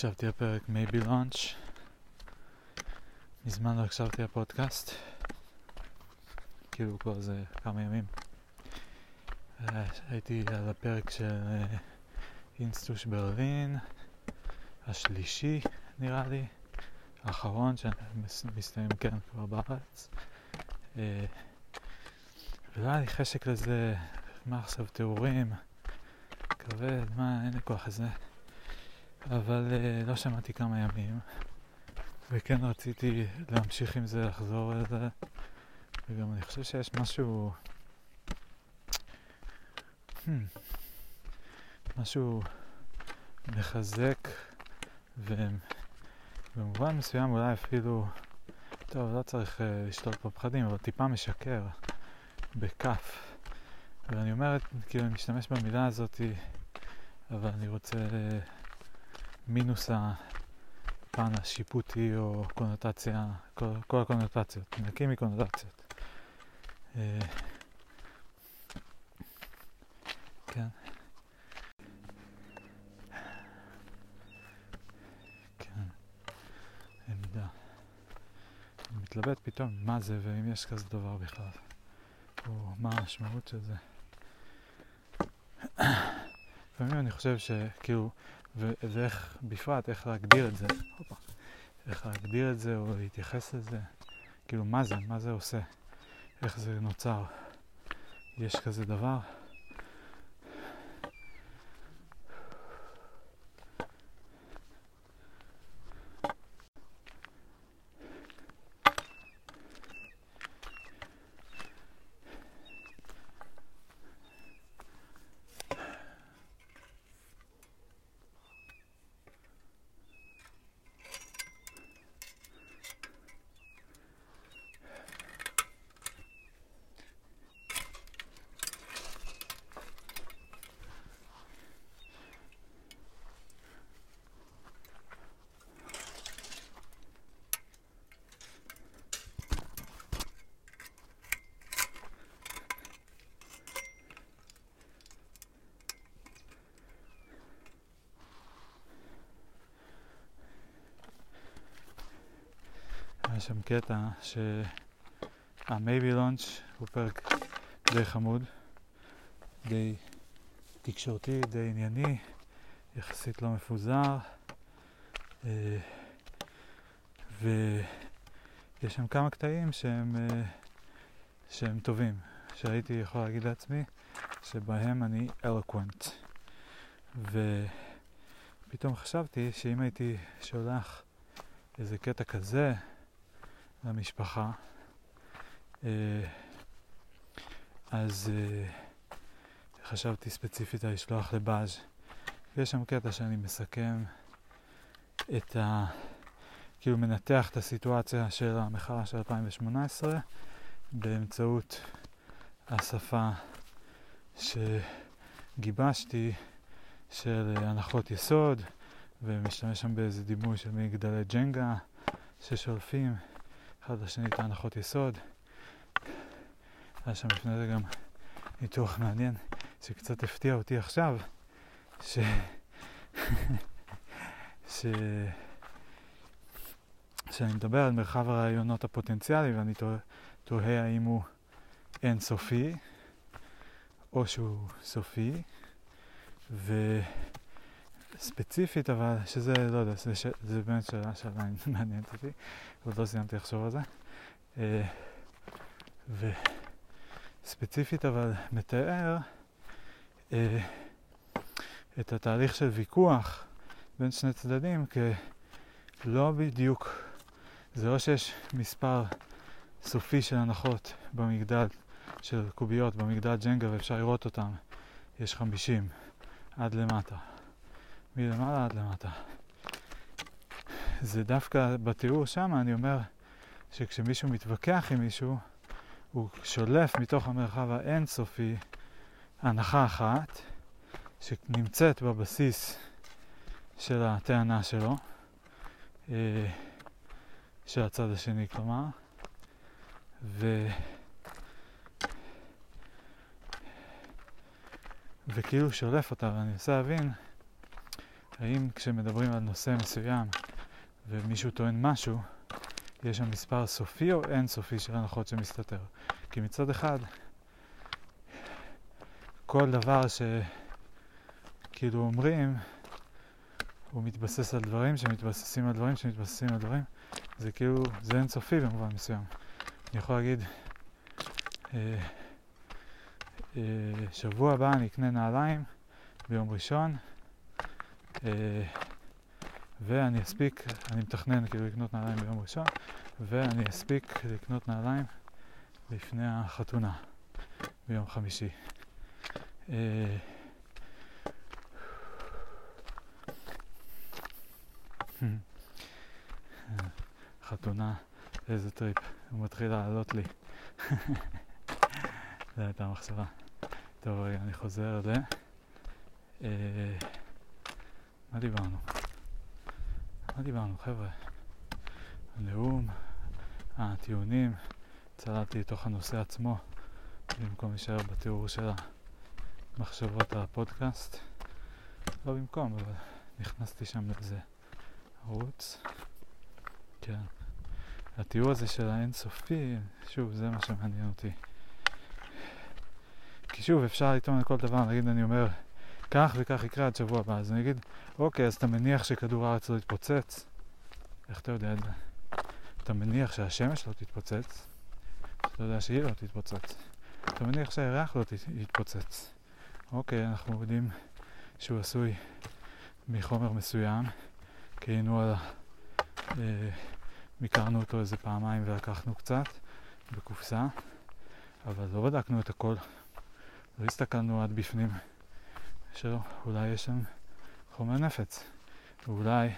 הקשבתי לפרק מייבי לאנץ'. מזמן לא הקשבתי לפודקאסט. כאילו כבר זה כמה ימים. אה, הייתי על הפרק של אה, אינסטוש ברלין, השלישי נראה לי, האחרון שמסתיים כן כבר בארץ. ולא היה לי חשק לזה, מה עכשיו תיאורים, כבד, מה, אין לי כוח לזה. אבל uh, לא שמעתי כמה ימים, וכן רציתי להמשיך עם זה, לחזור לזה, וגם אני חושב שיש משהו, hmm, משהו מחזק, ובמובן מסוים אולי אפילו, טוב, לא צריך uh, לשתות בפחדים, אבל טיפה משקר, בכף. ואני אומר, כאילו, אני משתמש במילה הזאת, אבל אני רוצה... Uh, מינוס הפן השיפוטי או קונוטציה, כל, כל הקונוטציות, נקים מקונוטציות. אה, כן. כן, למידה. אני מתלבט פתאום מה זה ואם יש כזה דבר בכלל, או מה המשמעות של זה. לפעמים אני חושב שכאילו ואיך, בפרט, איך להגדיר את זה. איך להגדיר את זה או להתייחס לזה. כאילו, מה זה? מה זה עושה? איך זה נוצר? יש כזה דבר? יש שם קטע שהמייבי לונץ' הוא פרק די חמוד, די תקשורתי, די ענייני, יחסית לא מפוזר, אה, ויש שם כמה קטעים שהם, אה, שהם טובים, שהייתי יכול להגיד לעצמי שבהם אני אלוקוונט. ופתאום חשבתי שאם הייתי שולח איזה קטע כזה למשפחה. אה, אז אה, חשבתי ספציפית על לשלוח לבאז' ויש שם קטע שאני מסכם את ה... כאילו מנתח את הסיטואציה של המחאה של 2018 באמצעות השפה שגיבשתי של הנחות יסוד ומשתמש שם באיזה דימוי של מגדלי ג'נגה ששולפים אחד לשני את ההנחות יסוד. היה שם לפני זה גם ניתוח מעניין שקצת הפתיע אותי עכשיו, ש... ש... שאני מדבר על מרחב הרעיונות הפוטנציאלי ואני תוהה האם הוא אינסופי או שהוא סופי וספציפית אבל שזה לא יודע, זה, ש... זה באמת שאלה שעדיין מעניינת אותי. עוד לא סיימתי לחשוב על זה. אה, וספציפית אבל מתאר אה, את התהליך של ויכוח בין שני צדדים כלא בדיוק, זה לא שיש מספר סופי של הנחות במגדל של קוביות, במגדל ג'נגה ואפשר לראות אותם, יש חמישים עד למטה, מלמעלה עד למטה. זה דווקא בתיאור שם, אני אומר שכשמישהו מתווכח עם מישהו, הוא שולף מתוך המרחב האינסופי הנחה אחת שנמצאת בבסיס של הטענה שלו, אה, של הצד השני כלומר, ו... וכאילו שולף אותה, ואני מנסה להבין האם כשמדברים על נושא מסוים ומישהו טוען משהו, יש שם מספר סופי או אין סופי של הנחות שמסתתר? כי מצד אחד, כל דבר שכאילו אומרים, הוא מתבסס על דברים שמתבססים על דברים שמתבססים על דברים, זה כאילו, זה אינסופי במובן מסוים. אני יכול להגיד, אה, אה, שבוע הבא אני אקנה נעליים ביום ראשון, ואני אספיק, אני מתכנן כאילו לקנות נעליים ביום ראשון, ואני אספיק לקנות נעליים לפני החתונה ביום חמישי. אה, חתונה, איזה טריפ, הוא מתחיל לעלות לי. זו הייתה המחשבה. טוב, רגע, אני חוזר ל... אה, מה דיברנו? מה דיברנו, חבר'ה? הנאום, הטיעונים, צללתי לתוך הנושא עצמו, במקום להישאר בתיאור של המחשבות על הפודקאסט. לא במקום, אבל נכנסתי שם לאיזה ערוץ. כן. התיאור הזה של האינסופי, שוב, זה מה שמעניין אותי. כי שוב, אפשר לטעון לכל דבר, נגיד אני אומר, כך וכך יקרה עד שבוע הבא, אז אני אגיד, אוקיי, אז אתה מניח שכדור הארץ לא יתפוצץ? איך אתה יודע את זה? אתה מניח שהשמש לא תתפוצץ? אתה יודע שהיא לא תתפוצץ. אתה מניח שהירח לא יתפוצץ. אוקיי, אנחנו יודעים שהוא עשוי מחומר מסוים, כי היינו על... אה, מיקרנו אותו איזה פעמיים ולקחנו קצת בקופסה, אבל לא בדקנו את הכל. לא הסתכלנו עד בפנים. שאולי יש שם חומר נפץ. ואולי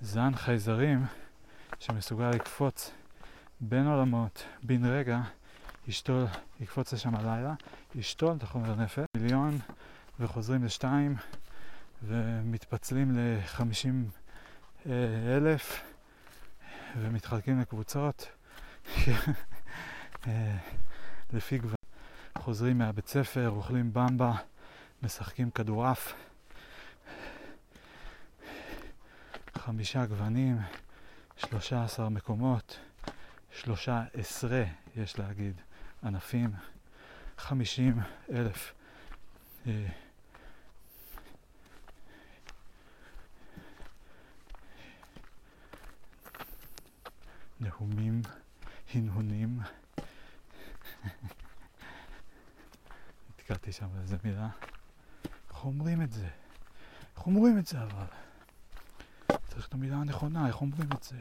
זן חייזרים שמסוגל לקפוץ בין עולמות בן רגע, ישתול, יקפוץ לשם הלילה, ישתול את החומר נפץ, מיליון וחוזרים לשתיים ומתפצלים לחמישים אלף ומתחלקים לקבוצות אה, לפי גוון. חוזרים מהבית ספר, אוכלים במבה, משחקים כדורעף. חמישה גוונים, שלושה עשר מקומות, שלושה עשרה, יש להגיד, ענפים, חמישים אלף. אה, נהומים, הנהונים. נתקעתי שם באיזה מילה. איך אומרים את זה? איך אומרים את זה אבל? צריך את המילה הנכונה, איך אומרים את זה?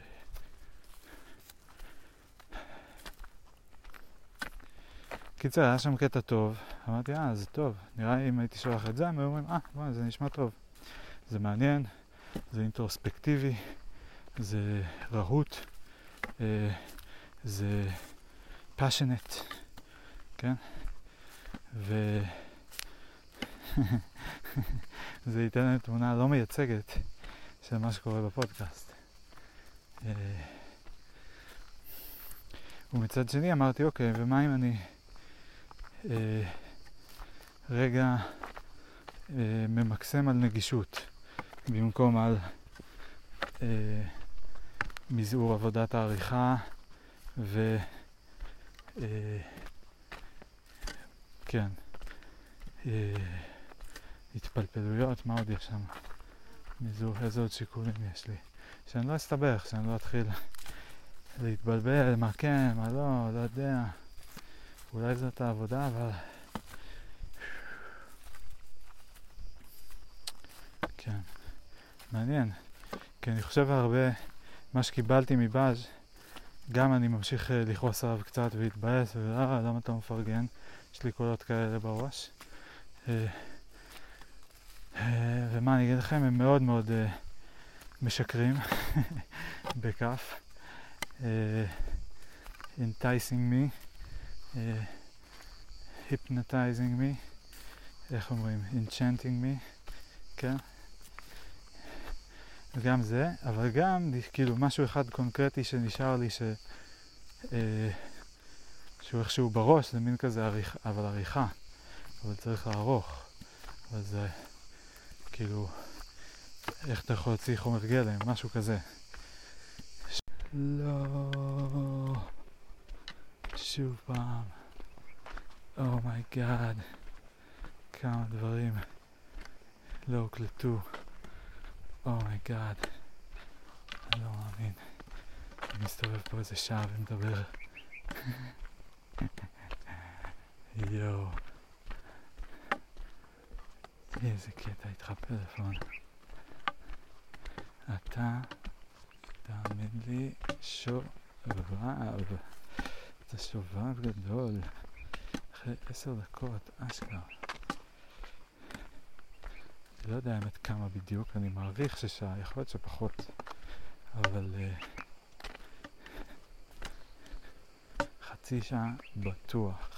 קיצר, היה שם קטע טוב, אמרתי, אה, זה טוב, נראה לי אם הייתי שולח את זה, הם היו אומרים, אה, וואי, זה נשמע טוב. זה מעניין, זה אינטרוספקטיבי, זה רהוט, אה, זה פאשונט, כן? ו... זה ייתן לנו תמונה לא מייצגת של מה שקורה בפודקאסט. אה, ומצד שני אמרתי, אוקיי, ומה אם אני אה, רגע אה, ממקסם על נגישות במקום על אה, מזעור עבודת העריכה ו... אה, כן. אה, התפלפלויות, מה עוד יש שם? מזעור, איזה עוד שיקולים יש לי? שאני לא אסתבך, שאני לא אתחיל להתבלבל, מה כן, מה לא, לא יודע. אולי זאת העבודה, אבל... כן, מעניין. כי אני חושב הרבה, מה שקיבלתי מבאז' גם אני ממשיך אה, לכעוס עליו קצת ולהתבאס, ולמה למה אתה מפרגן? יש לי קולות כאלה בראש. אה, אה, ומה אני אגיד לכם, הם מאוד מאוד משקרים, בכף. enticing me, hypnotizing me, איך אומרים? enchanting me, כן? וגם זה, אבל גם כאילו משהו אחד קונקרטי שנשאר לי ש... אה, שהוא איכשהו בראש, זה מין כזה עריך, אבל עריכה, אבל צריך לערוך. אבל זה כאילו, איך אתה יכול להוציא חומר גלם, משהו כזה. ש... לא... שוב פעם. oh my god. Oh כמה דברים לא הוקלטו. oh my god. Oh אני לא מאמין. אני מסתובב פה איזה שעה ומדבר. יואו. איזה קטע איתך פלאפון. אתה, תאמין לי, שובב. אתה שובב גדול. אחרי עשר דקות, אשכרה. לא יודע האמת כמה בדיוק, אני מעריך ששעה, יכול להיות שפחות, אבל uh, חצי שעה בטוח.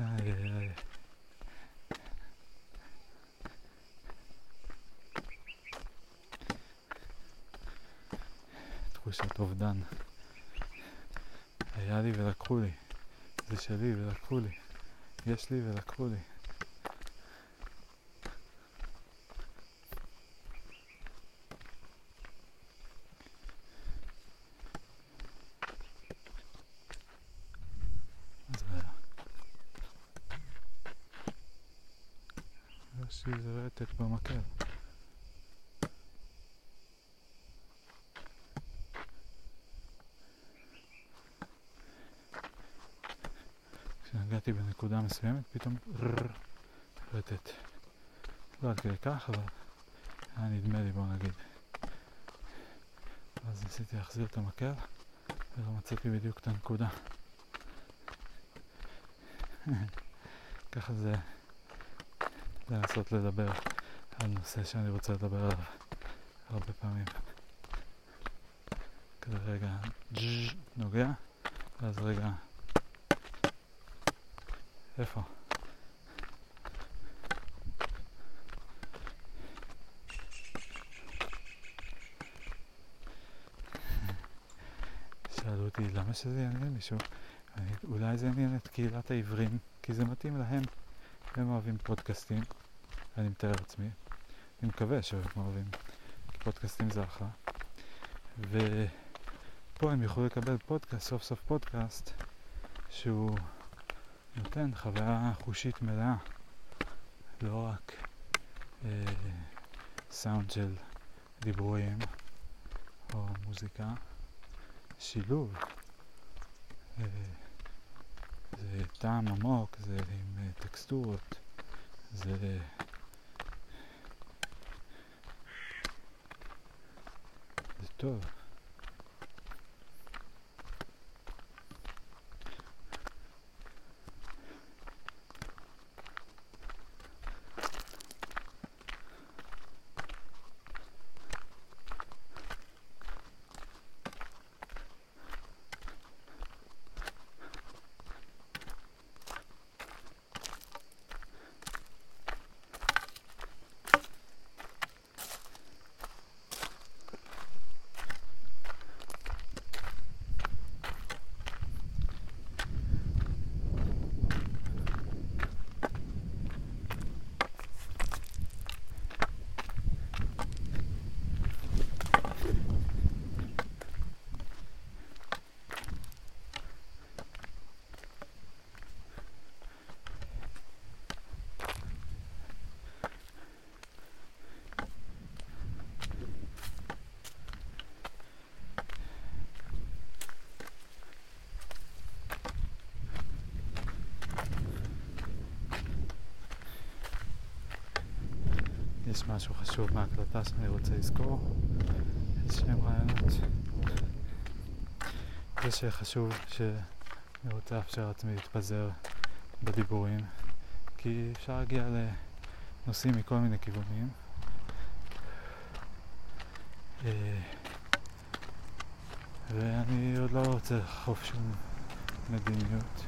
איי איי תחושת אובדן. היה לי ולקחו לי. זה שלי ולקחו לי. יש לי ולקחו לי. יש לי איזה רתק במקל. כשנגעתי בנקודה מסוימת, פתאום רטט. לא עד כדי כך, אבל היה נדמה לי, בוא נגיד. אז ניסיתי להחזיר את המקל, ולא מצאתי בדיוק את הנקודה. ככה זה לנסות לדבר על נושא שאני רוצה לדבר עליו הרבה פעמים. כזה רגע נוגע, ואז רגע איפה? שאלו אותי למה שזה יעניין מישהו. אני, אולי זה יעניין את קהילת העיוורים, כי זה מתאים להם. הם אוהבים פודקאסטים, אני מתאר לעצמי. אני מקווה שהם אוהבים, כי פודקאסטים זה אחלה. ופה הם יוכלו לקבל פודקאסט, סוף סוף פודקאסט, שהוא נותן חוויה חושית מלאה, לא רק אה, סאונד של דיבורים או מוזיקה, שילוב. אה, זה טעם עמוק, זה עם אה, טקסטורות, זה... זה טוב. יש משהו חשוב מההקלטה שאני רוצה לזכור, איזה שהם רעיונות. זה שחשוב שאני רוצה לאפשר לעצמי להתפזר בדיבורים, כי אפשר להגיע לנושאים מכל מיני כיוונים. אה, ואני עוד לא רוצה לחוף שום מדיניות.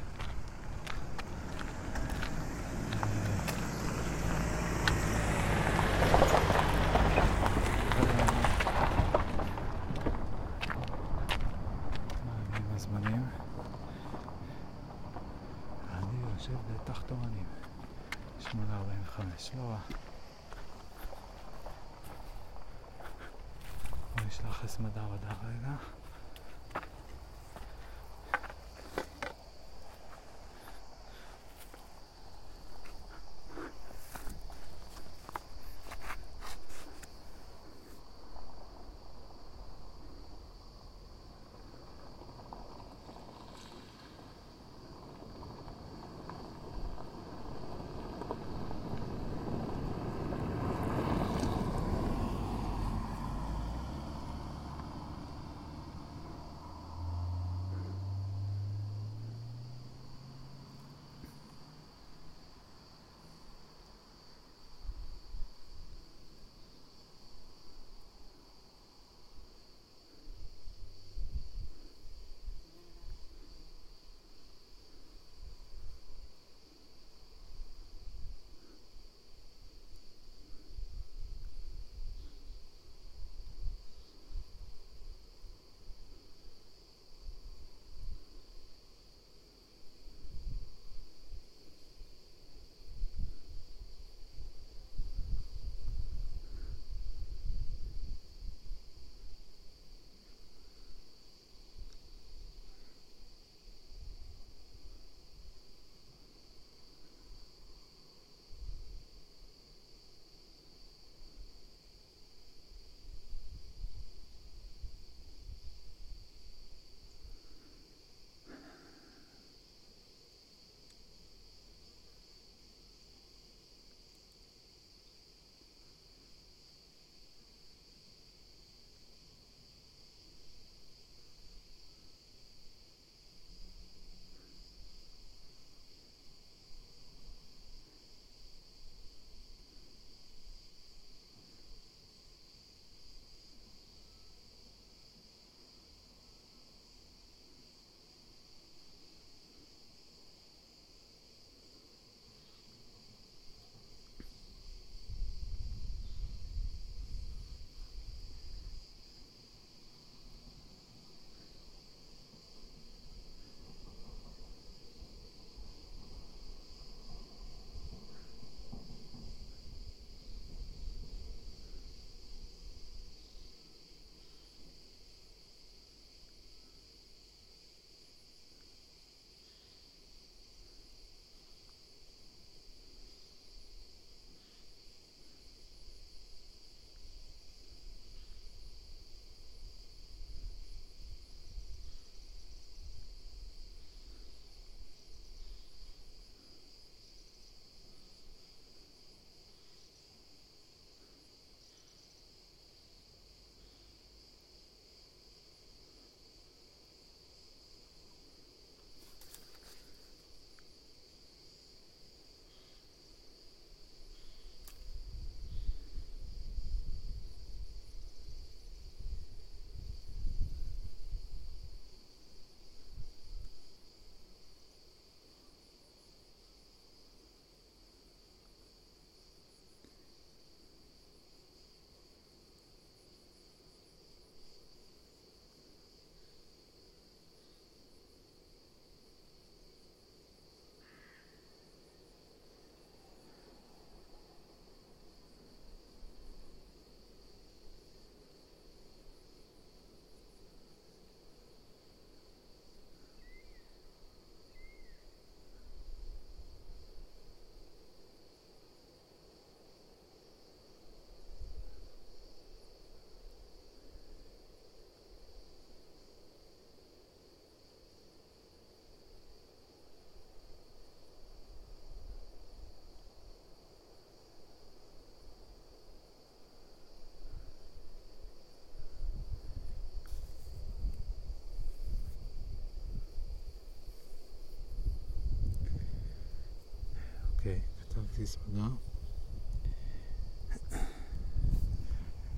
תסמדה.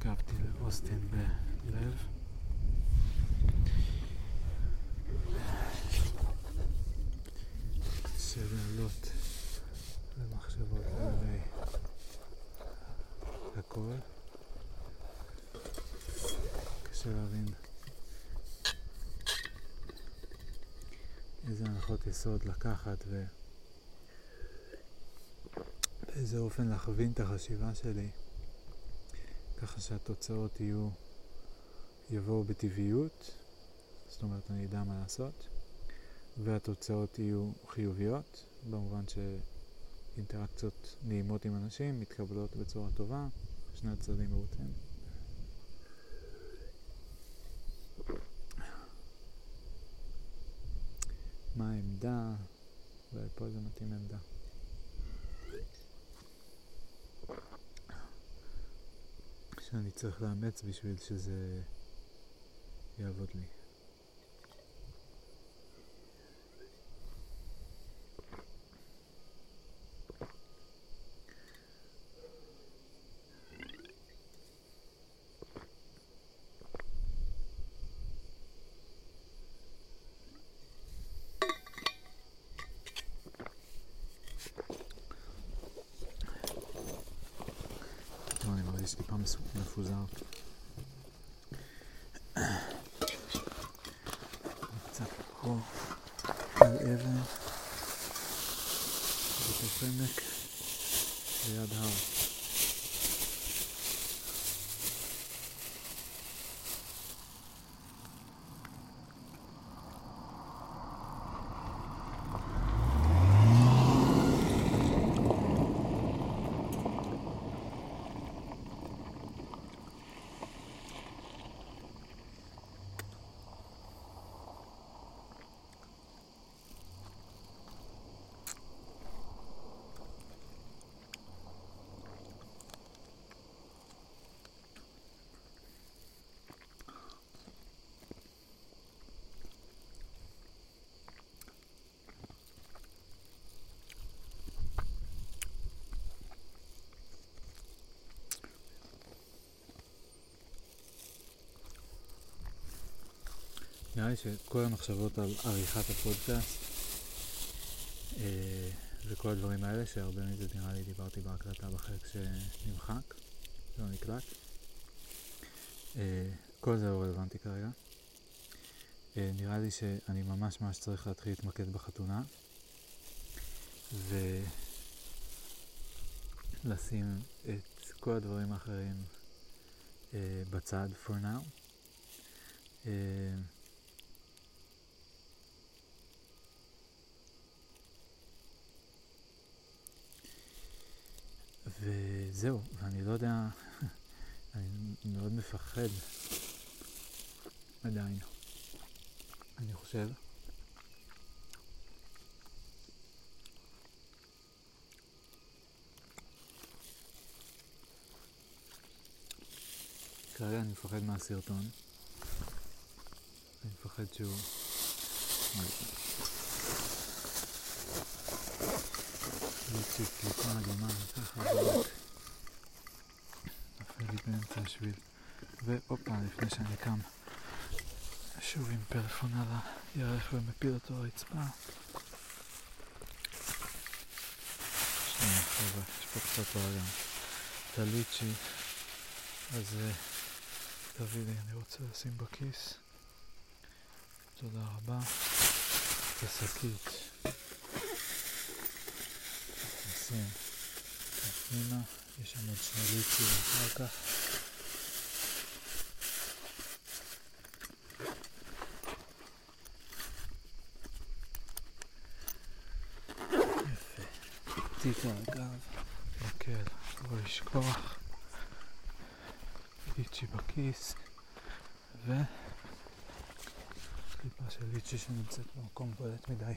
הגבתי לאוסטין בלב. קשה לעלות למחשבות לגבי הכל. קשה להבין איזה הנחות יסוד לקחת ו... באיזה אופן להכווין את החשיבה שלי, ככה שהתוצאות יהיו, יבואו בטבעיות, זאת אומרת אני אדע מה לעשות, והתוצאות יהיו חיוביות, במובן שאינטראקציות נעימות עם אנשים מתקבלות בצורה טובה, שני הצדדים מרוצים. מה העמדה? אולי פה זה מתאים עמדה. שאני צריך לאמץ בשביל שזה יעבוד לי. יש טיפה מפוזר. קצת פה על אבן, בתוך עמק, ליד הר. נראה לי שכל המחשבות על עריכת הפודקאסט אה, וכל הדברים האלה, שהרבה מזה נראה לי דיברתי בהקלטה בחלק שנמחק, לא נקלט, אה, כל זה לא רלוונטי כרגע. אה, נראה לי שאני ממש ממש צריך להתחיל להתמקד בחתונה ולשים את כל הדברים האחרים אה, בצד for now. אה, וזהו, ואני לא יודע, אני מאוד מפחד עדיין. אני חושב. כרגע אני מפחד מהסרטון. אני מפחד שהוא... יוצא קליפה אדומה, ככה לי באמצע השביל. והופה, לפני שאני קם, שוב עם פלאפון על הירך ומפיל אותו לרצפה. שנייה, חבר'ה, יש פה קצת בלאגן. טליצ'י, אז תביא לי, אני רוצה לשים בכיס. תודה רבה. את השקית. נשים פנימה, יש שם עוד שני ליצים אחר כך. יפה. תיק על הגב, מקל, לא לשכוח. ליצ'י בכיס, ו... קליפה של ליצ'י שנמצאת במקום בולט מדי.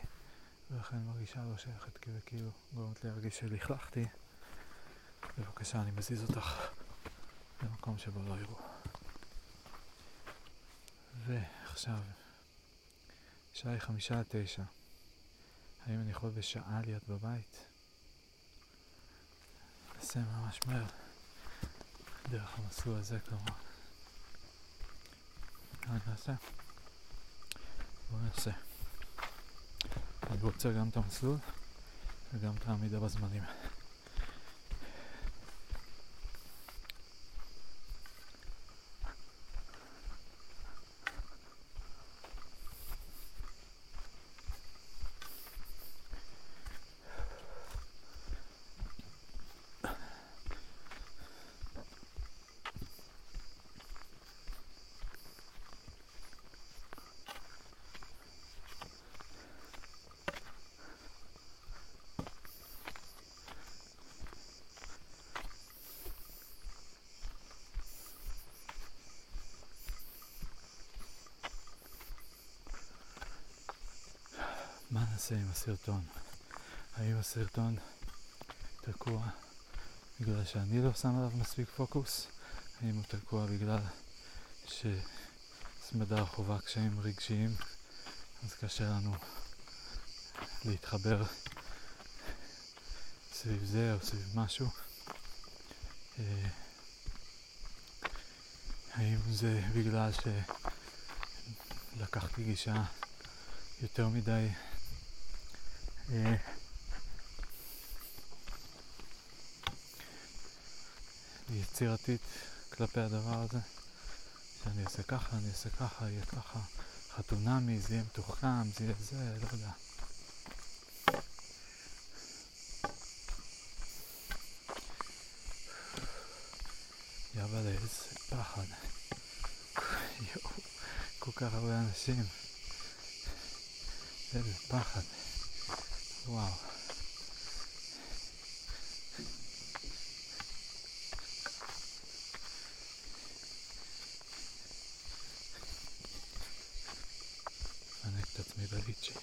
ולכן מרגישה לא שייכת כאילו גורמת להרגיש שלכלכתי. בבקשה, אני מזיז אותך למקום שבו לא יראו. ועכשיו, השעה היא חמישה עד תשע. האם אני יכול בשעה להיות בבית? נעשה ממש מהר. דרך המסלול הזה כלומר. מה נעשה? בואו נעשה. אני רוצה גם את המסלול וגם את העמידה בזמנים. מה נעשה עם הסרטון? האם הסרטון תקוע בגלל שאני לא שם עליו מספיק פוקוס? האם הוא תקוע בגלל שסמדר חווה קשיים רגשיים אז קשה לנו להתחבר סביב זה או סביב משהו? אה, האם זה בגלל שלקחתי גישה יותר מדי יצירתית כלפי הדבר הזה? שאני אעשה ככה, אני אעשה ככה, יהיה ככה, חתונמי, זה יהיה מתוחכם, זה יהיה זה, לא יודע. יאללה, איזה פחד. יואו, כל כך הרבה אנשים. איזה פחד. וואו. מפנק את עצמי בליצ'י.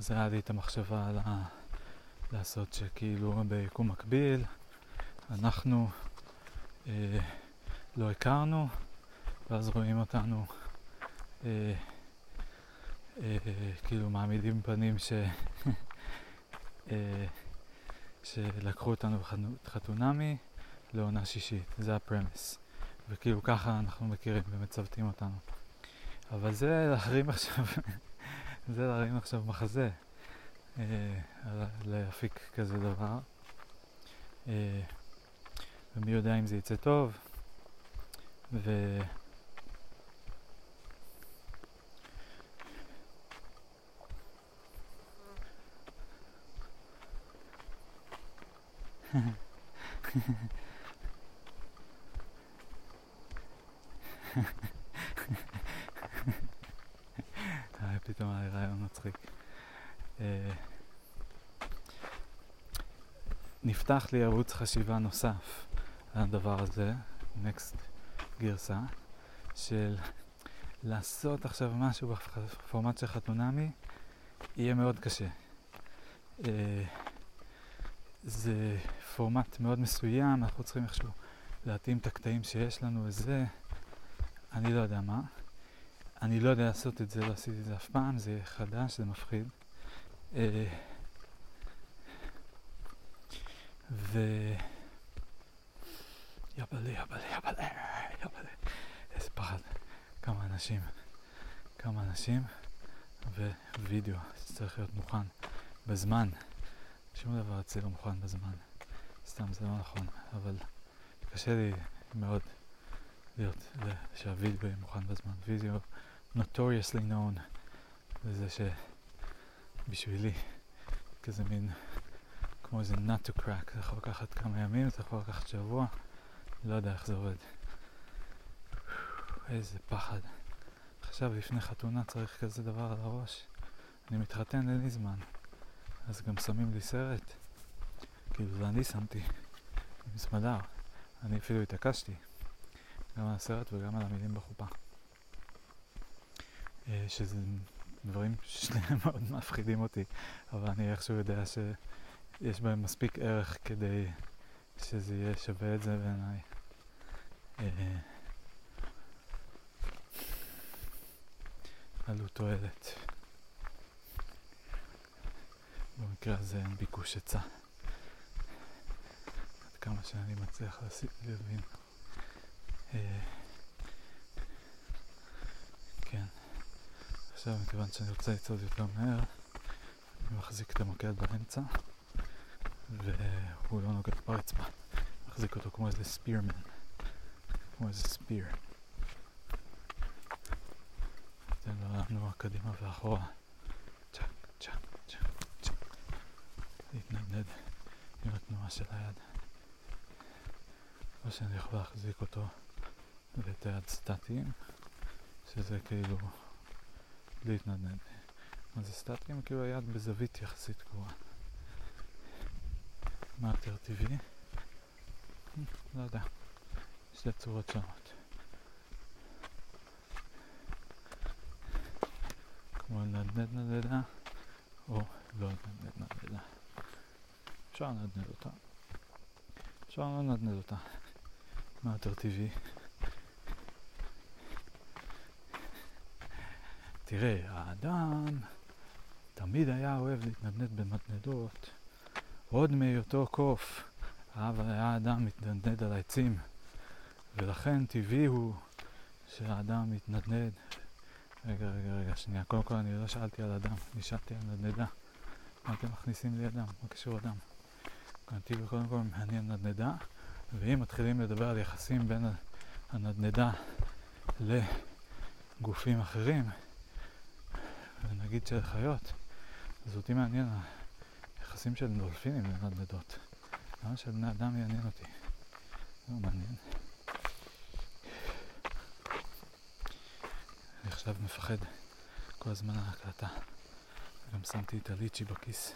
אז היה לי את המחשבה על ה... לעשות שכאילו ביקום מקביל. אנחנו אה, לא הכרנו ואז רואים אותנו אה, אה, כאילו מעמידים פנים ש... אה, שלקחו אותנו בחתונמי לעונה שישית, זה הפרמס וכאילו ככה אנחנו מכירים ומצוותים אותנו. אבל זה להחרים עכשיו זה להרים עכשיו מחזה, אה, להפיק כזה דבר. אה, ומי יודע אם זה יצא טוב. ו... פתאום היה לי רעיון מצחיק. אה, נפתח לי ערוץ חשיבה נוסף על הדבר הזה, נקסט גרסה, של לעשות עכשיו משהו בפורמט של חתונמי, יהיה מאוד קשה. אה, זה פורמט מאוד מסוים, אנחנו צריכים איכשהו להתאים את הקטעים שיש לנו וזה, אני לא יודע מה. אני לא יודע לעשות את זה, לא עשיתי את זה אף פעם, זה חדש, זה מפחיד. אה, ו... יבלה, יבלה, יבלה, יבלה. איזה פחד. כמה אנשים. כמה אנשים. ווידאו, שצריך להיות מוכן בזמן. שום דבר אצלי לא מוכן בזמן. סתם זה לא נכון, אבל קשה לי מאוד להיות, שהווידאו יהיה מוכן בזמן. וידאו notoriously known לזה שבשבילי כזה מין כמו איזה nut to crack, זה יכול לקחת כמה ימים, זה יכול לקחת שבוע, לא יודע איך זה עובד. איזה פחד. עכשיו לפני חתונה צריך כזה דבר על הראש. אני מתחתן, אין לי זמן. אז גם שמים לי סרט. כאילו זה אני שמתי, עם סמדר. אני אפילו התעקשתי. גם על הסרט וגם על המילים בחופה. אה, שזה דברים ששניהם מאוד מפחידים אותי, אבל אני איכשהו יודע שיש בהם מספיק ערך כדי שזה יהיה שווה את זה בעיניי. אה, עלות תועלת. במקרה הזה אין ביקוש היצע. עד כמה שאני מצליח להבין. אה, כן. עכשיו, מכיוון שאני רוצה לצעוד יותר מהר, מחזיק את המקל באמצע, והוא לא נוגע ברצפה. מחזיק אותו כמו איזה ספירמן, כמו איזה ספיר. נותן לו לנוע קדימה ואחורה. צ'ק, צ'ק, צ'ק, צ'ק. להתנדנד עם התנועה של היד. או שאני יכול להחזיק אותו ואת היד סטטיים, שזה כאילו להתנדנד. מה זה סטטיים? כאילו היד בזווית יחסית קבועה. מה יותר טבעי? לא יודע. שתי צורות שונות. כמו לנדנד נדנדה, או לא לנדנד נדנדה. אפשר לנדנד אותה. אפשר לנדנד אותה. מה יותר טבעי? תראה, האדם תמיד היה אוהב להתנדנד במתנדות. עוד מהיותו קוף, אהב היה האדם מתנדנד על העצים, ולכן טבעי הוא שהאדם מתנדנד. רגע, רגע, רגע, שנייה. קודם כל אני לא שאלתי על אדם, אני שאלתי על נדנדה. מה אתם מכניסים לי אדם? מה קשור אדם? טבעי קודם כל מעניין נדנדה, ואם מתחילים לדבר על יחסים בין הנדנדה לגופים אחרים, ונגיד של חיות, אז אותי מעניין היחסים של דולפינים לנדנדות. למה של בני אדם יעניין אותי? לא מעניין. אני עכשיו מפחד כל הזמן על ההקלטה. גם שמתי את הליצ'י בכיס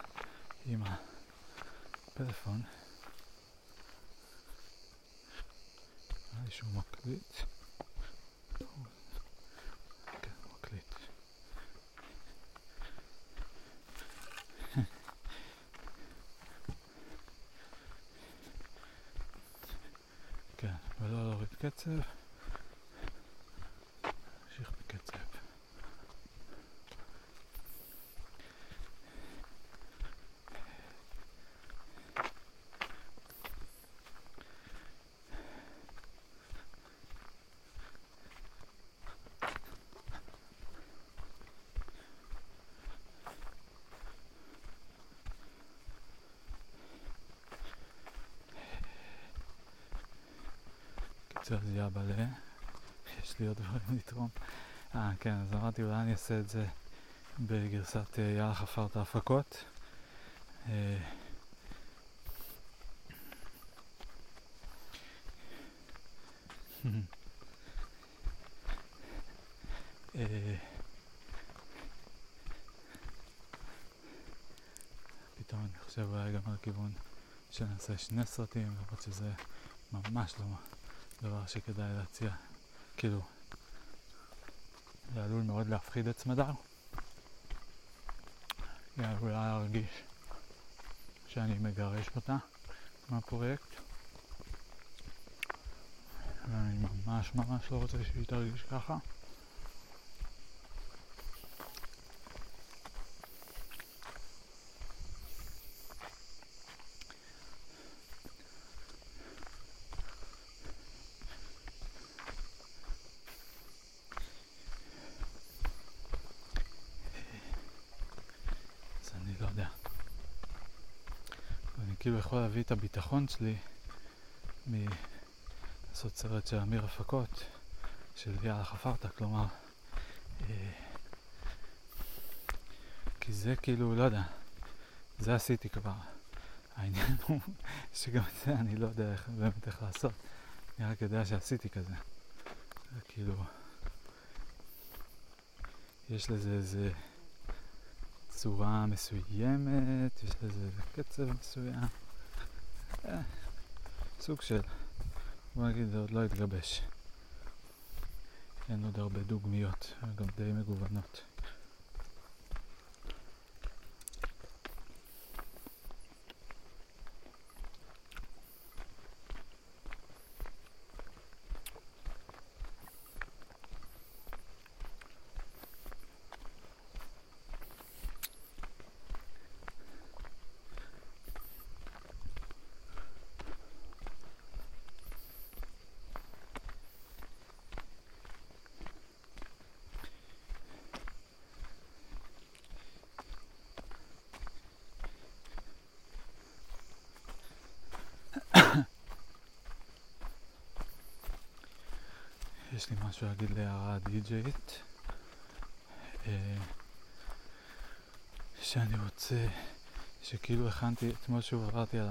עם הפלאפון. היה לי שהוא מקליט. כן, מקליט. כן, ולא להוריד יהיה מלא. יש לי עוד דברים לתרום. אה, כן, אז אמרתי אולי אני אעשה את זה בגרסת אה, יאללה חפרת הפקות. אה, אה, פתאום אני חושב אולי גם על כיוון שנעשה שני סרטים, למרות שזה ממש לא דבר שכדאי להציע. כאילו, זה עלול מאוד להפחיד את סמדר. זה עלול להרגיש שאני מגרש אותה מהפרויקט. ואני ממש ממש לא רוצה שהיא תרגיש ככה. אז אני לא יודע. אני כאילו יכול להביא את הביטחון שלי מלעשות סרט של אמיר הפקות, של יאללה חפרת, כלומר, אה, כי זה כאילו, לא יודע, זה עשיתי כבר. העניין הוא שגם את זה אני לא יודע איך, באמת איך לעשות. אני רק יודע שעשיתי כזה. זה כאילו, יש לזה איזה צורה מסוימת, יש לזה קצב מסוים. סוג של, בוא נגיד, זה עוד לא התגבש. אין עוד הרבה דוגמיות, גם די מגוונות. לי משהו להגיד להערה די-ג'יית. אה, שאני רוצה, שכאילו הכנתי, אתמול שוב עברתי על,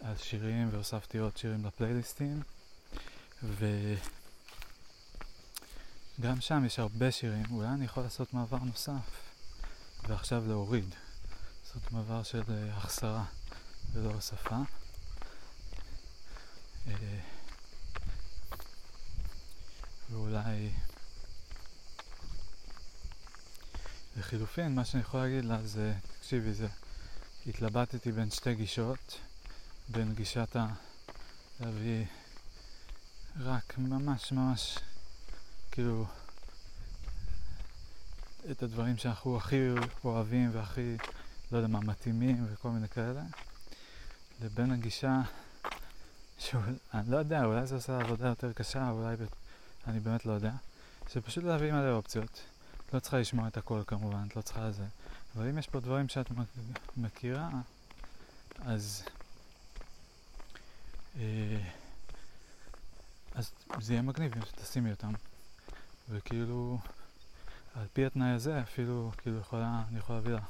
על שירים והוספתי עוד שירים לפלייליסטים, וגם שם יש הרבה שירים, אולי אני יכול לעשות מעבר נוסף, ועכשיו להוריד, לעשות מעבר של uh, החסרה ולא הוספה. ואולי לחילופין, מה שאני יכול להגיד לה זה, תקשיבי, זה, התלבטתי בין שתי גישות, בין גישת ה... להביא רק ממש ממש, כאילו, את הדברים שאנחנו הכי אוהבים והכי, לא יודע מה, מתאימים וכל מיני כאלה, לבין הגישה, שאני לא יודע, אולי זה עושה עבודה יותר קשה, אולי אני באמת לא יודע, שפשוט להביא מלא אופציות. לא צריכה לשמוע את הכל כמובן, את לא צריכה לזה. אבל אם יש פה דברים שאת מכירה, אז... אה, אז זה יהיה מגניב אם תשימי אותם. וכאילו, על פי התנאי הזה, אפילו, כאילו יכולה, אני יכול להביא לה,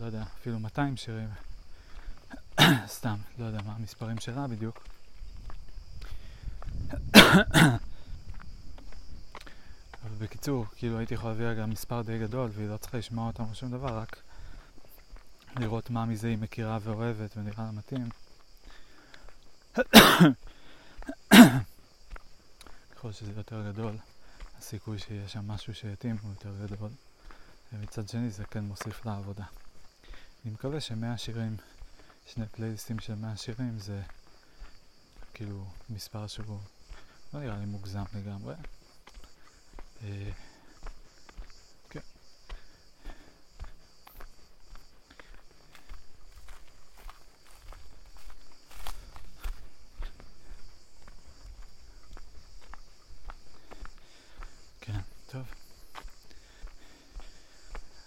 לא יודע, אפילו 200 שירים. סתם, לא יודע מה המספרים שלה בדיוק. בקיצור, כאילו הייתי יכול להביא גם מספר די גדול והיא לא צריכה לשמוע אותם או שום דבר, רק לראות מה מזה היא מכירה ואוהבת ונראה לה מתאים. ככל שזה יותר גדול, הסיכוי שיהיה שם משהו שיתאים הוא יותר גדול. ומצד שני זה כן מוסיף לעבודה. אני מקווה שמאה שירים, שני פלייליסטים של מאה שירים זה כאילו מספר שהוא לא נראה לי מוגזם לגמרי. כן, טוב.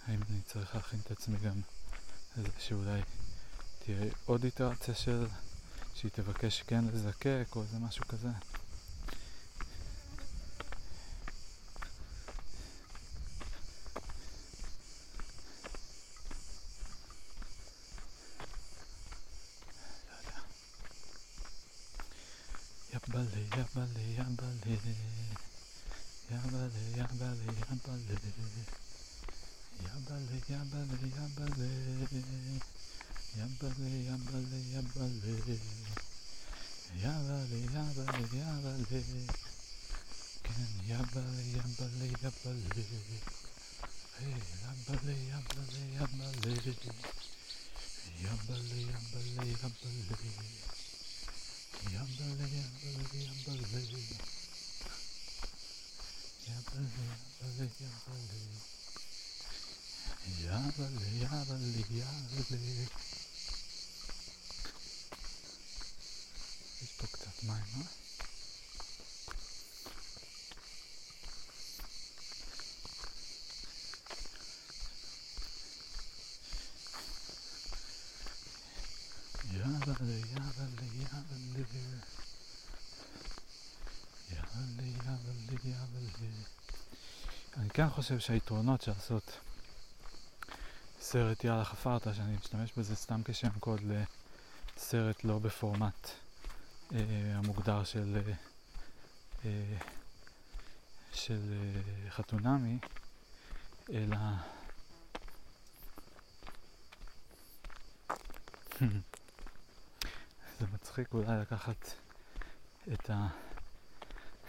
האם אני צריך להכין את עצמי גם לזה שאולי תהיה עוד איטרציה של שהיא תבקש כן לזקק או איזה משהו כזה? אני כן חושב שהיתרונות של לעשות סרט יאללה חפרת, שאני משתמש בזה סתם כשם קוד לסרט לא בפורמט אה, המוגדר של, אה, אה, של אה, חתונמי, אלא זה מצחיק אולי לקחת את ה...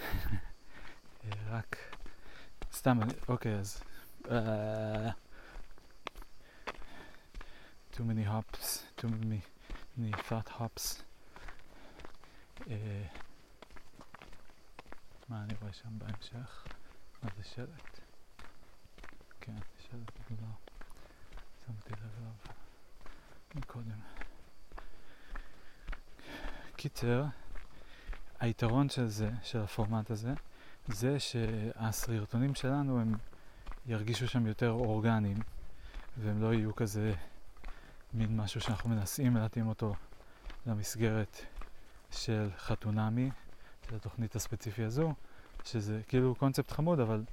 רק... סתם, אוקיי, אז... Uh, too many hops, too many, fat hops. Uh, מה אני רואה שם בהמשך? מה זה שלט? כן, שלט כבר שמתי לב אליו מקודם. קיצר, היתרון של זה, של הפורמט הזה, זה שהסרטונים שלנו הם ירגישו שם יותר אורגניים והם לא יהיו כזה מין משהו שאנחנו מנסים להתאים אותו למסגרת של חתונמי, של התוכנית הספציפי הזו, שזה כאילו קונספט חמוד, אבל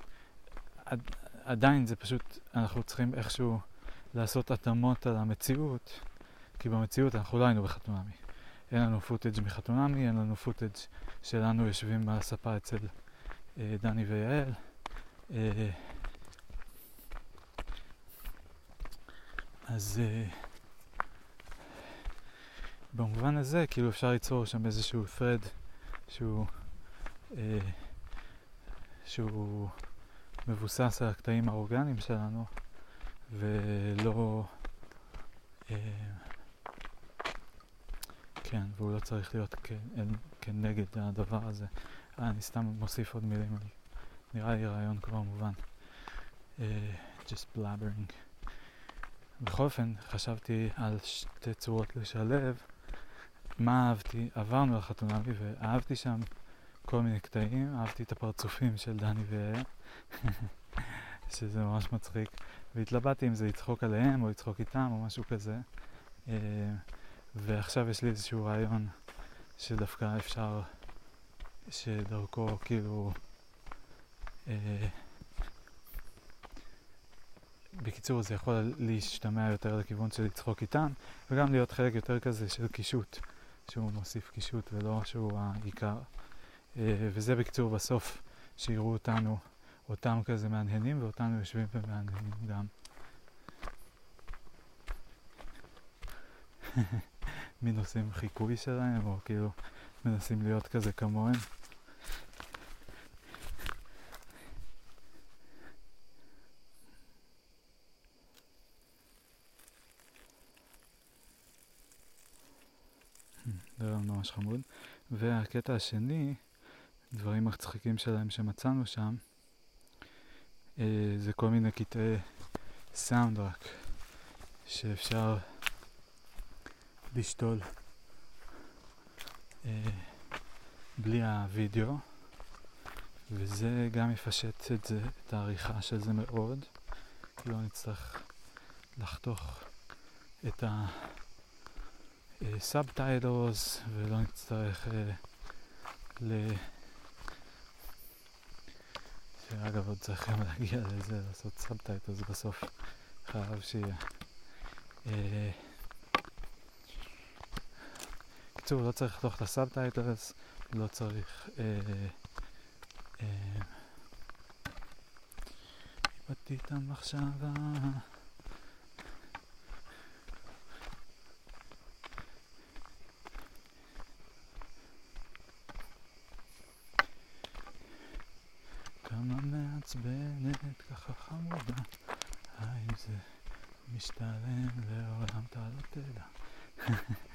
עד, עדיין זה פשוט, אנחנו צריכים איכשהו לעשות התאמות על המציאות, כי במציאות אנחנו לא היינו בחתונמי. אין לנו פוטאג' מחתונמי, אין לנו פוטאג' שלנו יושבים על הספה אצל דני ויעל. אה, אז אה, במובן הזה, כאילו אפשר ליצור שם איזשהו thread שהוא, אה, שהוא מבוסס על הקטעים האורגניים שלנו, ולא... אה, כן, והוא לא צריך להיות כנגד הדבר הזה. אה, אני סתם מוסיף עוד מילים, נראה לי רעיון כבר מובן. Uh, just blabbering. בכל אופן, חשבתי על שתי צורות לשלב. מה אהבתי? עברנו לחתונמי ואהבתי שם כל מיני קטעים, אהבתי את הפרצופים של דני ויעל, שזה ממש מצחיק, והתלבטתי אם זה לצחוק עליהם או לצחוק איתם או משהו כזה. Uh, ועכשיו יש לי איזשהו רעיון שדווקא אפשר, שדרכו כאילו... אה, בקיצור, זה יכול להשתמע יותר לכיוון של לצחוק איתם, וגם להיות חלק יותר כזה של קישוט, שהוא מוסיף קישוט ולא שהוא העיקר. אה, וזה בקיצור בסוף, שיראו אותנו, אותם כזה מהנהנים, ואותנו יושבים ומהנהנים גם. מין עושים חיקוי שלהם, או כאילו מנסים להיות כזה כמוהם. זה לא ממש חמוד. והקטע השני, דברים מצחיקים שלהם שמצאנו שם, אה, זה כל מיני קטעי סאונד רק, שאפשר לשתול בלי הווידאו, וזה גם יפשט את זה, את העריכה של זה מאוד, כי לא נצטרך לחתוך את ה... subtitles ולא נצטרך אה, ל... שאגב עוד צריכים להגיע לזה, לעשות subtitles בסוף, חייב שיהיה. אה, בקיצור, לא צריך לחתוך את ה subtitles, לא צריך... איבדתי את המחשבה כמה מעצבנת, ככה חמודה, האם זה משתלם לעולם אתה לא תדע.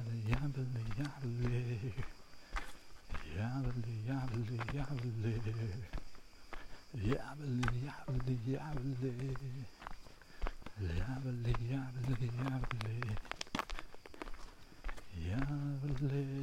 Yabali, yabali, yabali. Yabali, yabali, yabali. Yabali, yabali, yabali. Yabali, yabali, yabali. Yabali.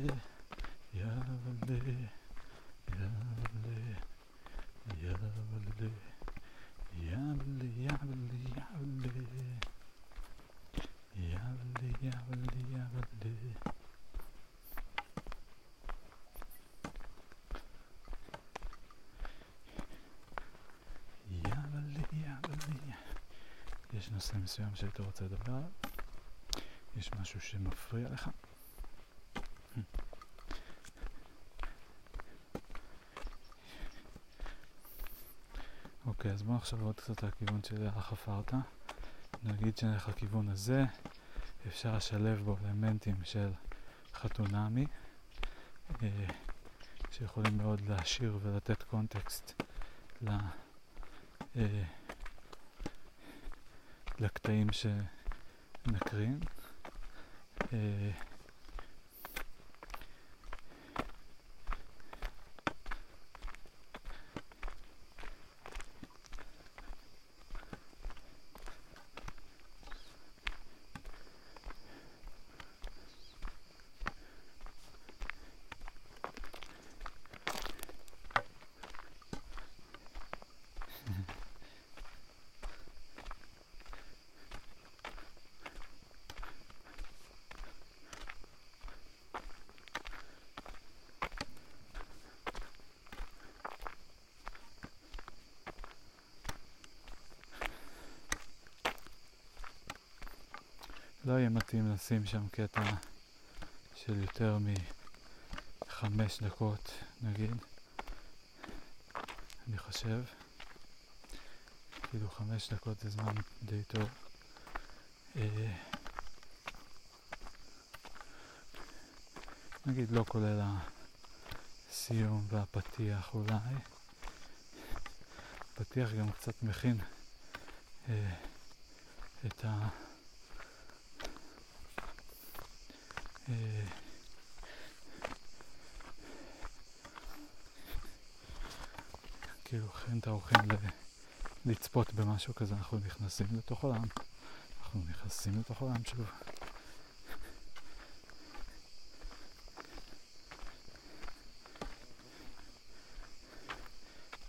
נושא מסוים שהיית רוצה לדבר עליו? יש משהו שמפריע לך? אוקיי, אז בוא נחשוב עוד קצת על הכיוון של חפרת. נגיד שנלך לכיוון הזה, אפשר לשלב בו אלמנטים של חתונמי, אה, שיכולים מאוד להשאיר ולתת קונטקסט ל, אה, לקטעים שנקרין. לא יהיה מתאים לשים שם קטע של יותר מחמש דקות נגיד, אני חושב. כאילו חמש דקות זה זמן די טוב. אה, נגיד לא כולל הסיום והפתיח אולי. הפתיח גם קצת מכין אה, את ה... אה, כאילו הכין את האורחים לצפות במשהו כזה, אנחנו נכנסים לתוך עולם, אנחנו נכנסים לתוך עולם שוב.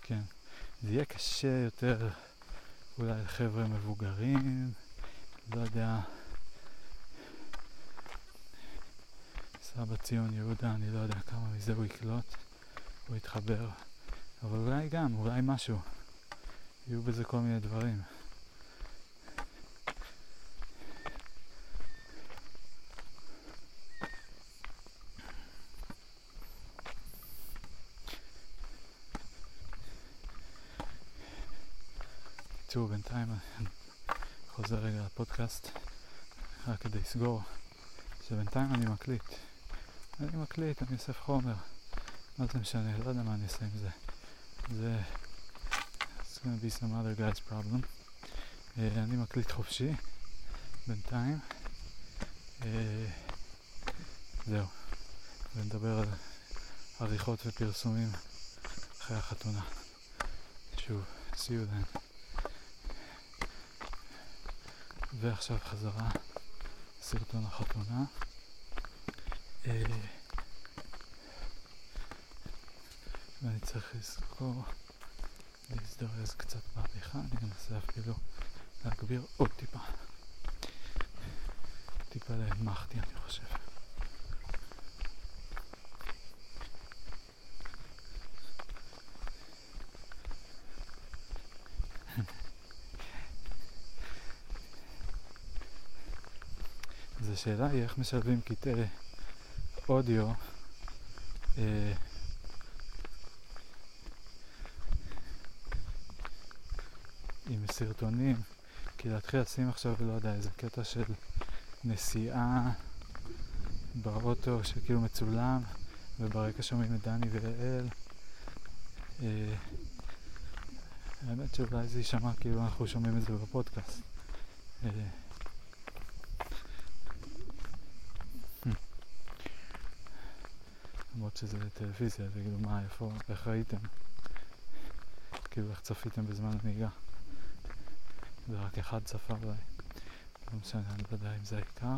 כן, זה יהיה קשה יותר אולי לחבר'ה מבוגרים, לא יודע. סבא ציון יהודה, אני לא יודע כמה מזה הוא יקלוט, הוא יתחבר, אבל אולי גם, אולי משהו. יהיו בזה כל מיני דברים. בקיצור, בינתיים אני חוזר רגע לפודקאסט, רק כדי לסגור, שבינתיים אני מקליט. אני מקליט, אני אוסף חומר. מה זה משנה? לא יודע מה אני אעשה עם זה. זה... It's gonna be some other guy's problem. Uh, אני מקליט חופשי, בינתיים. Uh, זהו. ונדבר על עריכות ופרסומים אחרי החתונה. שוב, see you then. ועכשיו חזרה סרטון החתונה. אה, ואני צריך לזכור להזדרז קצת בעריכה, אני אנסה אפילו להגביר עוד טיפה. טיפה להנמכתי אני חושב. אז השאלה היא איך משלבים קטעי אודיו אה, עם סרטונים, כי להתחיל לשים עכשיו, לא יודע, איזה קטע של נסיעה באוטו שכאילו מצולם, וברקע שומעים את דני ויעל. אה, האמת שאולי זה יישמע כאילו אנחנו שומעים את זה בפודקאסט. אה, למרות שזה טלוויזיה, תגידו מה, איפה, איך ראיתם? כאילו איך צפיתם בזמן הנהיגה? ורק אחד צפה אולי. לא משנה, אני לא יודע אם זה העיקר.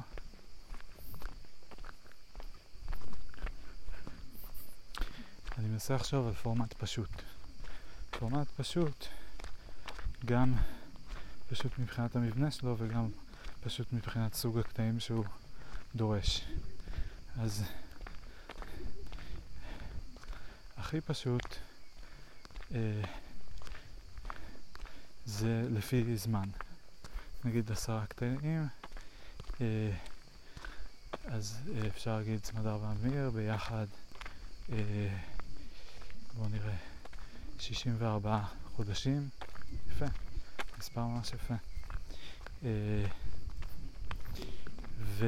אני מנסה לחשוב על פורמט פשוט. פורמט פשוט, גם פשוט מבחינת המבנה שלו וגם פשוט מבחינת סוג הקטעים שהוא דורש. אז הכי פשוט אה, זה לפי זמן. נגיד עשרה קטעים, אה, אז אה, אפשר להגיד צמדר ואמיר ביחד, אה, בואו נראה, 64 חודשים, יפה, מספר ממש יפה. אה, ו...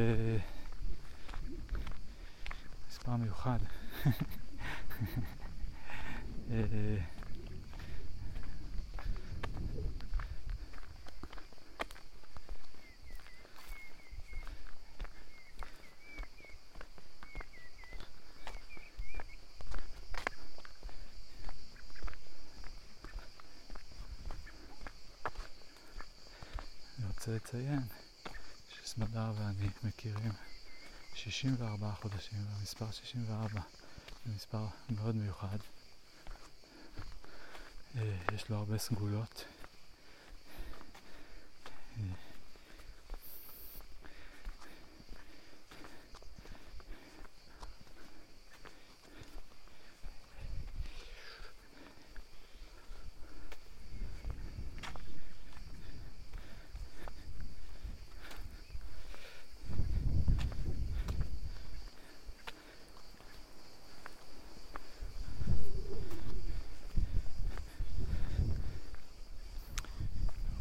מספר מיוחד. אה, אני רוצה לציין שסמדר ואני מכירים 64 חודשים, והמספר 64 זה מספר מאוד מיוחד. אה, יש לו הרבה סגולות. אה,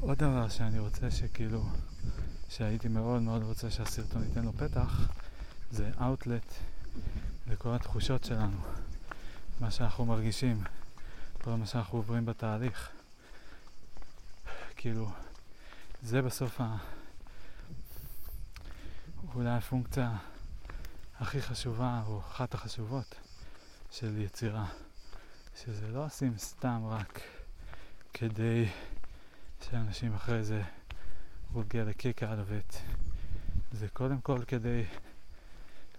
עוד דבר שאני רוצה שכאילו, שהייתי מאוד מאוד רוצה שהסרטון ייתן לו פתח, זה אאוטלט לכל התחושות שלנו, מה שאנחנו מרגישים, כל מה שאנחנו עוברים בתהליך. כאילו, זה בסוף ה... אולי הפונקציה הכי חשובה, או אחת החשובות של יצירה. שזה לא עושים סתם רק כדי שאנשים אחרי זה a kick out of it. זה קודם כל כדי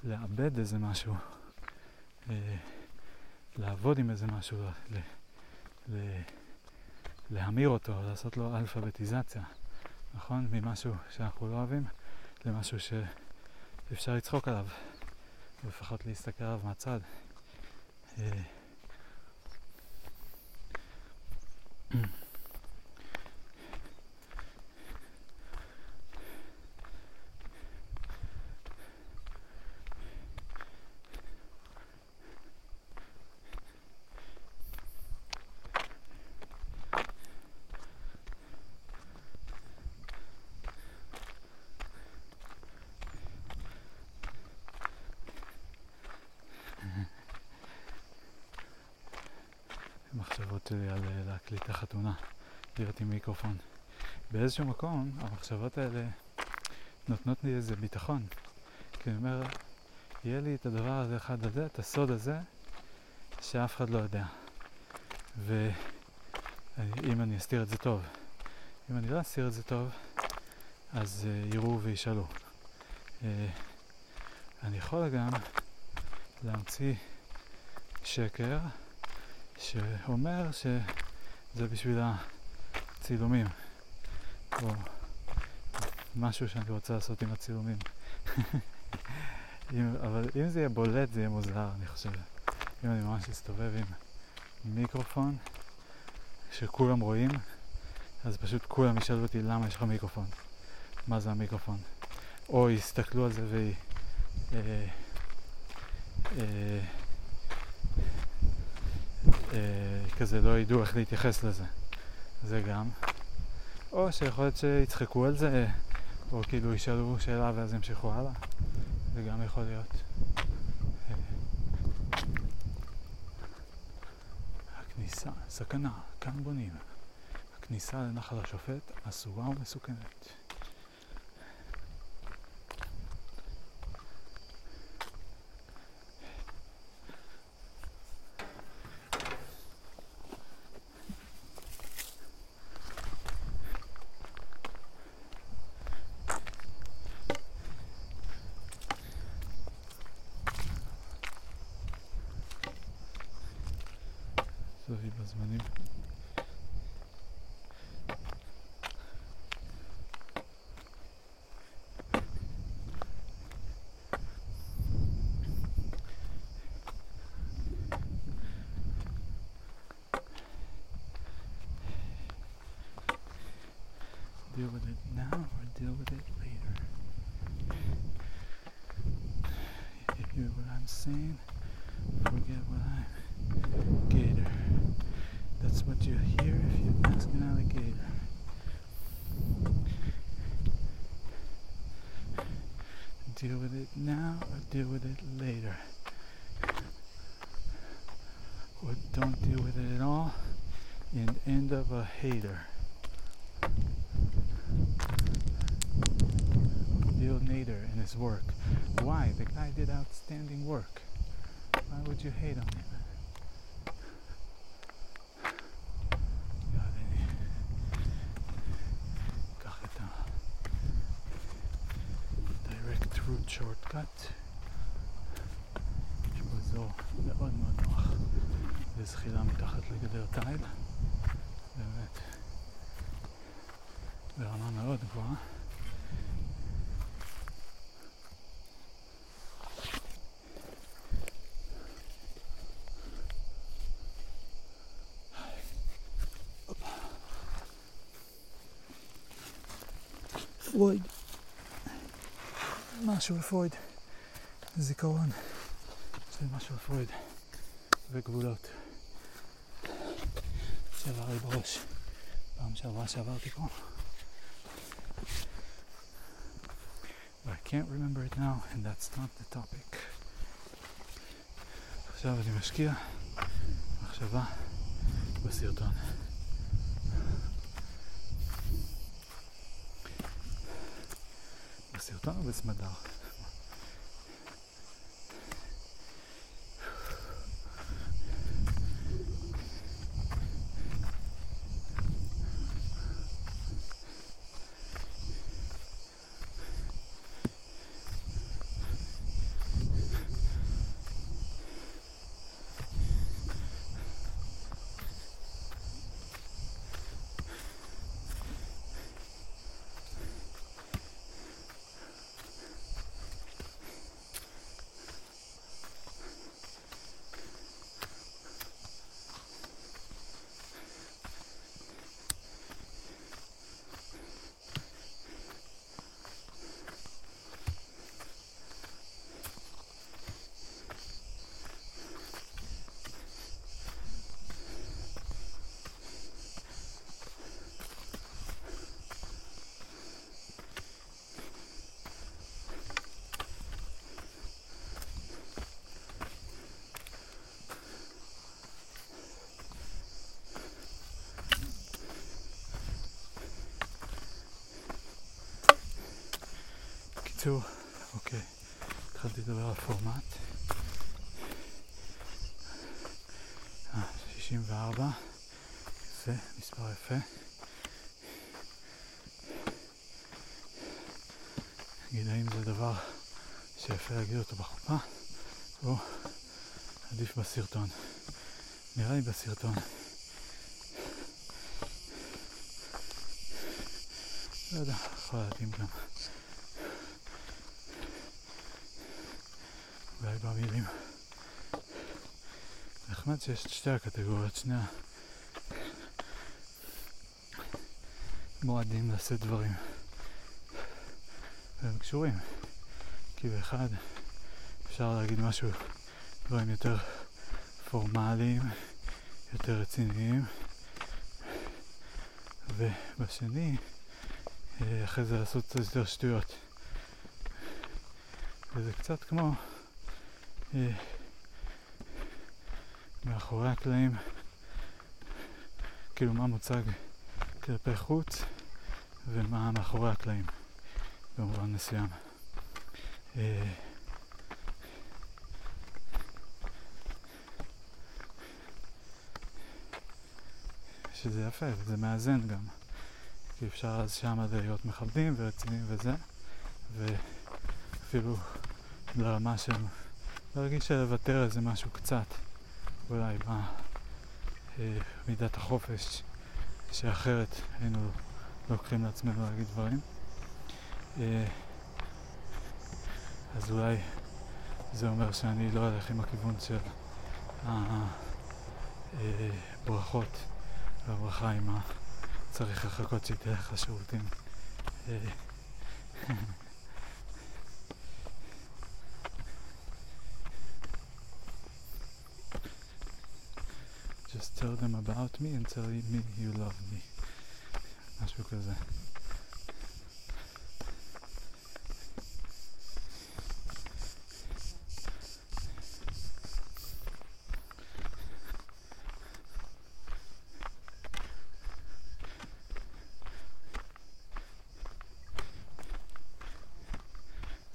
לאבד איזה משהו, אה, לעבוד עם איזה משהו, ל, ל, להמיר אותו, לעשות לו אלפביטיזציה, נכון? ממשהו שאנחנו לא אוהבים למשהו שאפשר לצחוק עליו, לפחות להסתכל עליו מהצד. אה, המחשבות שלי על אה, להקליט את החתונה, להיות עם מיקרופון. באיזשהו מקום, המחשבות האלה נותנות לי איזה ביטחון. כי אני אומר, יהיה לי את הדבר הזה אחד הזה, את הסוד הזה, שאף אחד לא יודע. ואם אני אסתיר את זה טוב. אם אני לא אסתיר את זה טוב, אז uh, יראו וישאלו. Uh, אני יכול גם להמציא שקר שאומר שזה בשביל הצילומים, או משהו שאני רוצה לעשות עם הצילומים. אם, אבל אם זה יהיה בולט זה יהיה מוזר, אני חושב. אם אני ממש אסתובב עם מיקרופון שכולם רואים, אז פשוט כולם ישאלו אותי למה יש לך מיקרופון, מה זה המיקרופון. או יסתכלו על זה ו... אה, אה, אה, כזה לא ידעו איך להתייחס לזה. זה גם. או שיכול להיות שיצחקו על זה, או כאילו ישאלו שאלה ואז ימשיכו הלאה. זה גם יכול להיות. הכניסה, סכנה, כאן בונים. הכניסה לנחל השופט אסורה ומסוכנת. Deal with it now or deal with it later. or don't deal with it at all, and end up a hater. Bill Nader and his work. Why? The guy did outstanding work. Why would you hate on him? Shortcut. יש פה אזור מאוד מאוד נוח לזחילה מתחת לגדר תיל. באמת ברמה מאוד גבוהה. פרויד. משהו לפרויד. זיכרון של משהו לפרויד. וגבולות. שעבר לי בראש פעם שעברה שעברתי פה. But I can't remember it now, and that's not the topic. עכשיו אני משקיע מחשבה בסרטון. בסרטון או בסמדר? בקיצור, אוקיי, התחלתי לדבר על פורמט. אה, 64, יפה, מספר יפה. נגיד האם זה דבר שיפה להגיד אותו בחופה, או עדיף בסרטון. נראה לי בסרטון. לא יודע, יכול להתאים גם. במילים. נחמד שיש את שתי הקטגוריות, שני המועדים לשאת דברים. והם קשורים. כי באחד אפשר להגיד משהו, דברים יותר פורמליים, יותר רציניים, ובשני, אה, אחרי זה לעשות יותר שטויות. וזה קצת כמו מאחורי הקלעים, כאילו מה מוצג כלפי חוץ ומה מאחורי הקלעים במובן מסוים. אה, שזה יפה וזה מאזן גם, כי אפשר אז שמה להיות מכבדים ורציניים וזה, ואפילו לרמה של להרגיש שלוותר איזה משהו קצת, אולי במידת החופש, שאחרת היינו לוקחים לעצמנו להגיד דברים. אה, אז אולי זה אומר שאני לא אלך עם הכיוון של הברכות והברכה עם ה... צריך לחכות שהיא תלך לשירותים. Just tell them about me and tell me you love me. משהו כזה.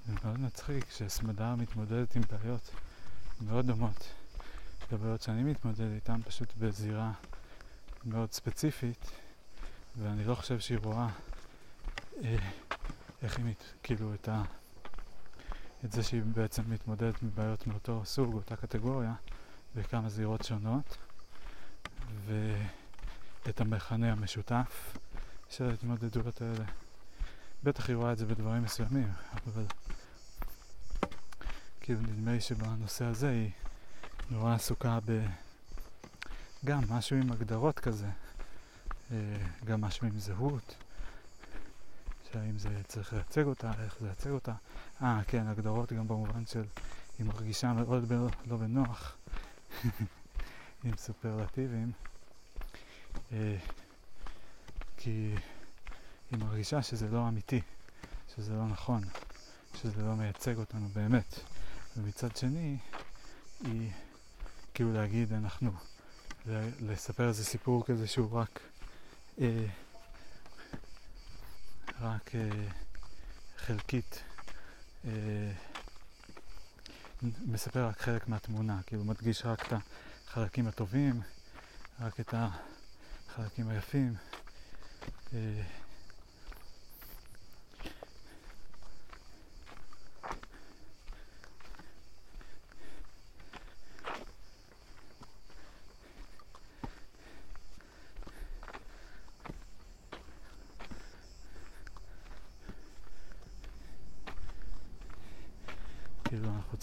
זה מאוד מצחיק שהסמדה מתמודדת עם בעיות מאוד דומות. לבעיות שאני מתמודד איתן, פשוט בזירה מאוד ספציפית, ואני לא חושב שהיא רואה אה, איך היא, מת, כאילו, את, ה, את זה שהיא בעצם מתמודדת עם בעיות מאותו סוג, אותה קטגוריה, בכמה זירות שונות, ואת המכנה המשותף של ההתמודדויות האלה. בטח היא רואה את זה בדברים מסוימים, אבל כאילו נדמה לי שבנושא הזה היא נורא עסוקה ב... גם משהו עם הגדרות כזה, אה, גם משהו עם זהות, שהאם זה צריך לייצג אותה, איך זה לייצג אותה. אה, כן, הגדרות גם במובן של היא מרגישה מאוד ב... לא בנוח עם סופרלטיבים, אה, כי היא מרגישה שזה לא אמיתי, שזה לא נכון, שזה לא מייצג אותנו באמת. ומצד שני, היא כאילו להגיד, אנחנו, לספר איזה סיפור כזה שהוא רק, אה, רק אה, חלקית, אה, מספר רק חלק מהתמונה, כאילו מדגיש רק את החלקים הטובים, רק את החלקים היפים. אה,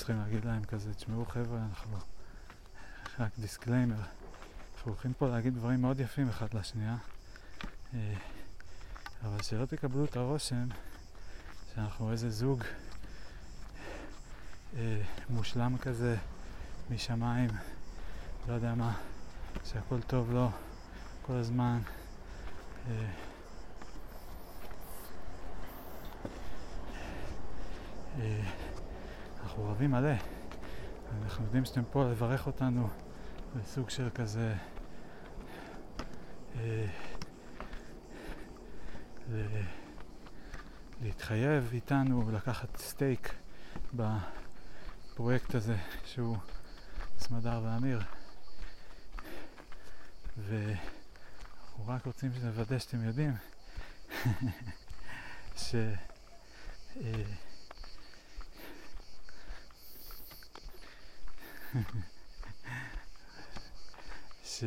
צריכים להגיד להם כזה, תשמעו חבר'ה, אנחנו רק disclaimer, אנחנו הולכים פה להגיד דברים מאוד יפים אחד לשנייה, אה, אבל שלא תקבלו את הרושם שאנחנו איזה זוג אה, מושלם כזה משמיים, לא יודע מה, שהכל טוב לו כל הזמן. אה, אה, אנחנו אוהבים מלא. אנחנו יודעים שאתם פה לברך אותנו בסוג של כזה... אה, להתחייב איתנו, לקחת סטייק בפרויקט הזה שהוא סמדר ואמיר. ואנחנו רק רוצים לוודא שאתם יודעים ש... אה, ש...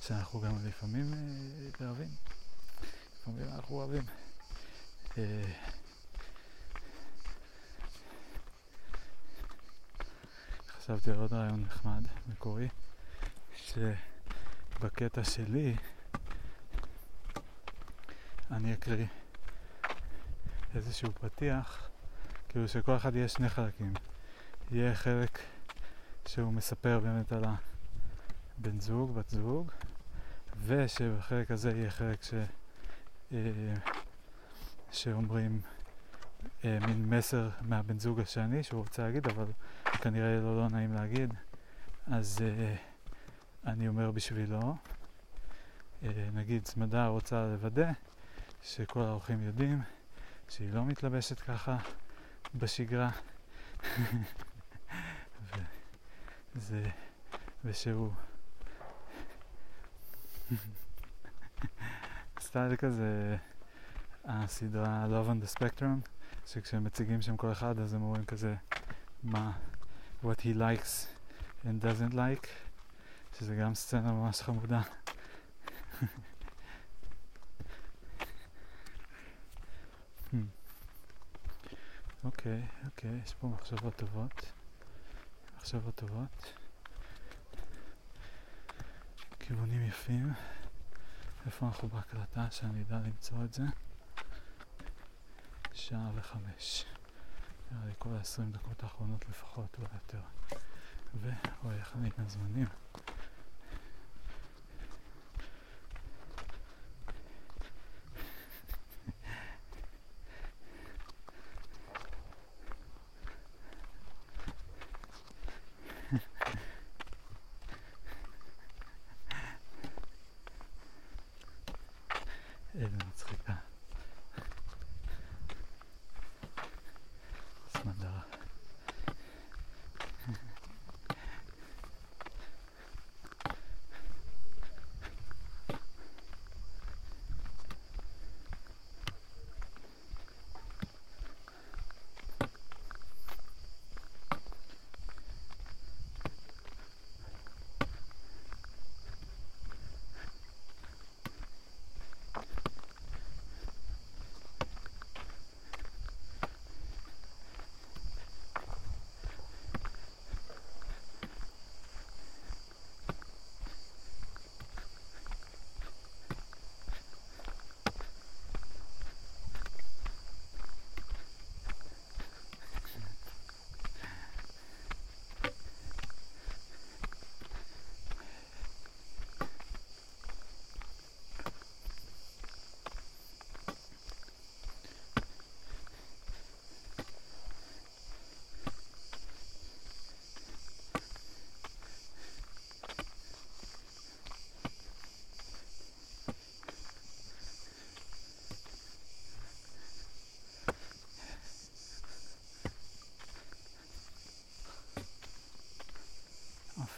שאנחנו גם לפעמים אוהבים, לפעמים אנחנו אוהבים. אה, חשבתי על עוד רעיון נחמד, מקורי, שבקטע שלי אני אקריא איזשהו פתיח, כאילו שכל אחד יהיה שני חלקים. יהיה חלק שהוא מספר באמת על הבן זוג, בת זוג, ושבחלק הזה יהיה חלק ש... אה, שאומרים אה, מין מסר מהבן זוג השני שהוא רוצה להגיד, אבל כנראה לא, לא נעים להגיד, אז אה, אני אומר בשבילו. נגיד סמדה רוצה לוודא שכל האורחים יודעים שהיא לא מתלבשת ככה בשגרה. זה, ושהוא סטייל כזה הסדרה Love on the Spectrum שכשהם מציגים שם כל אחד אז הם אומרים כזה מה what he likes and doesn't like שזה גם סצנה ממש חמודה אוקיי, okay, אוקיי, okay, יש פה מחשבות טובות. מחשבות טובות. כיוונים יפים. איפה אנחנו בהקלטה? שאני אדע למצוא את זה. שעה וחמש. נראה לי כל ה-20 דקות האחרונות לפחות, או יותר. ואוי, איך אני כאן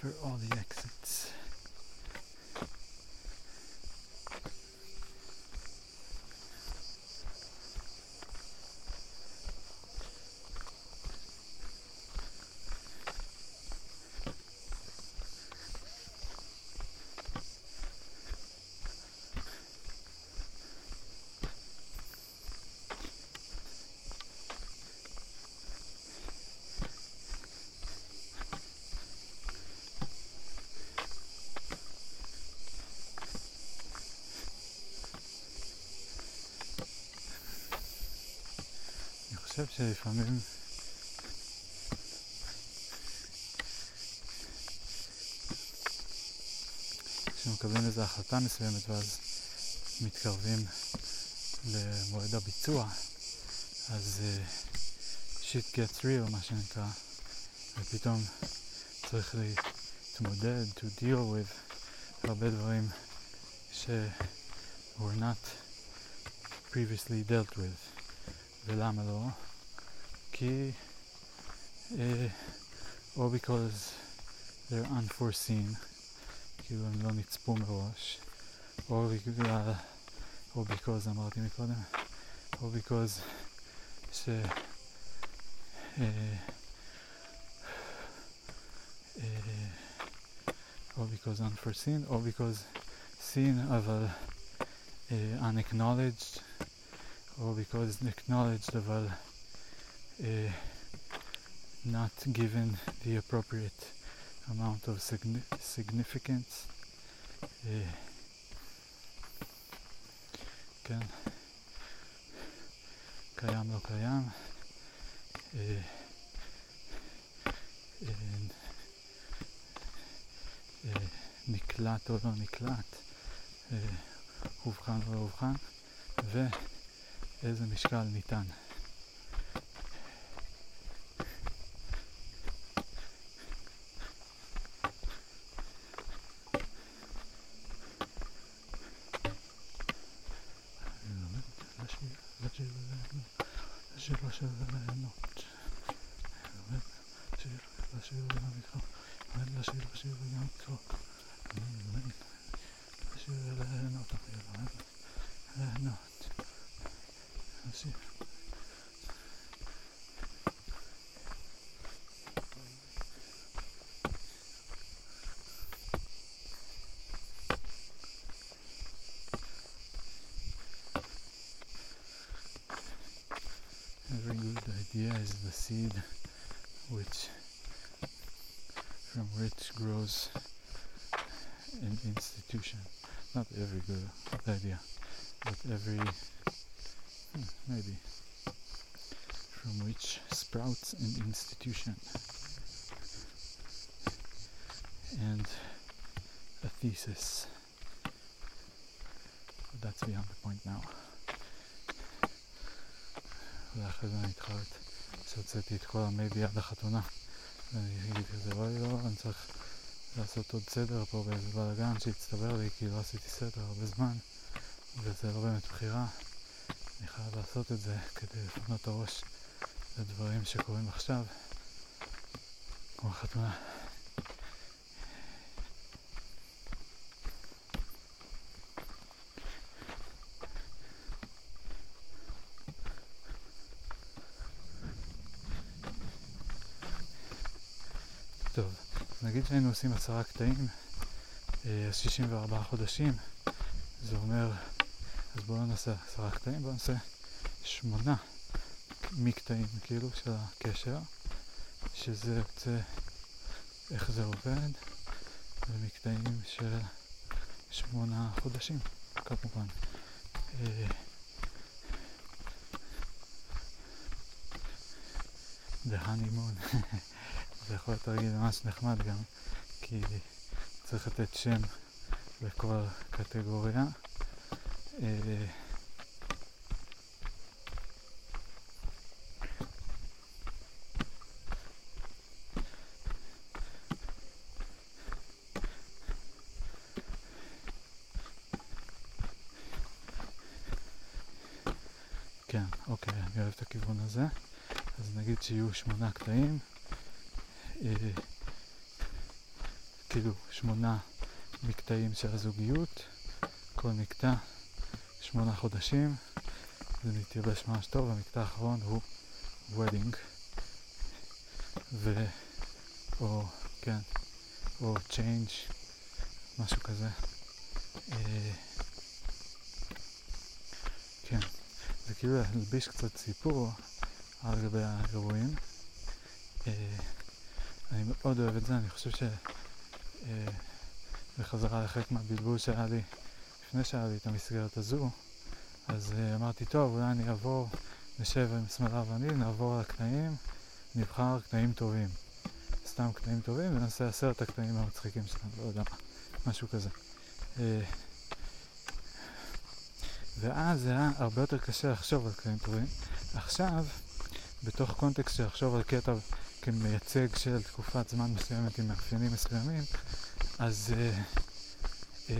for all the exits. חושב שלפעמים כשמקבלים איזו החלטה מסוימת ואז מתקרבים למועד הביצוע אז uh, shit gets real מה שנקרא ופתאום צריך להתמודד, to deal with הרבה דברים ש were not previously dealt with ולמה לא? כי אה, או because they're unforeseen כאילו הם לא נצפו מראש או בגלל או because אמרתי מקודם או because ש... אה, אה, או because unforeseen או because seen אבל uh, unacknowledged or because acknowledged אבל uh, not given the appropriate amount of signi significance. Uh, כן, קיים לא קיים, uh, uh, uh, נקלט או לא נקלט, uh, אובחן או לא אובחן, ו... איזה משקל ניתן. ואחרי זה נתחרט. שהוצאתי את כל המייבי עד החתונה ואני אגיד כזה, אוי לא, אני צריך לעשות עוד סדר פה באיזה בלאגן שהצטבר לי כי לא עשיתי סדר הרבה זמן וזה לא באמת בחירה אני חייב לעשות את זה כדי לפנות את הראש לדברים שקורים עכשיו כמו החתונה נגיד שהיינו עושים עשרה קטעים, אה, אז 64 חודשים, זה אומר, אז בואו נעשה עשרה קטעים, בואו נעשה שמונה מקטעים כאילו של הקשר, שזה יוצא איך זה עובד, ומקטעים של שמונה חודשים, כמובן. אה, The honeymoon. זה יכול להיות תרגיל ממש נחמד גם, כי צריך לתת שם לכל קטגוריה. אה, כן, אוקיי, אני אוהב את הכיוון הזה. אז נגיד שיהיו שמונה קטעים. כאילו שמונה מקטעים של הזוגיות, כל מקטע שמונה חודשים, זה מתייבש ממש טוב, המקטע האחרון הוא wedding, ו... או, כן, או change, משהו כזה. אה, כן, זה כאילו להלביש קצת סיפור על גבי האירועים. אה, אני מאוד אוהב את זה, אני חושב ש... אה, בחזרה לחלק מהבלבול שהיה לי לפני שהיה לי את המסגרת הזו, אז uh, אמרתי, טוב, אולי אני אעבור, נשב עם שמאלה ואני, נעבור על הקטעים, נבחר קטעים טובים. סתם קטעים טובים, ונעשה עשרת הקטעים המצחיקים שלנו, לא יודע מה, משהו כזה. Uh, ואז זה היה הרבה יותר קשה לחשוב על קטעים טובים. עכשיו, בתוך קונטקסט של לחשוב על קטע כמייצג של תקופת זמן מסוימת עם מאפיינים מסוימים, אז uh, uh,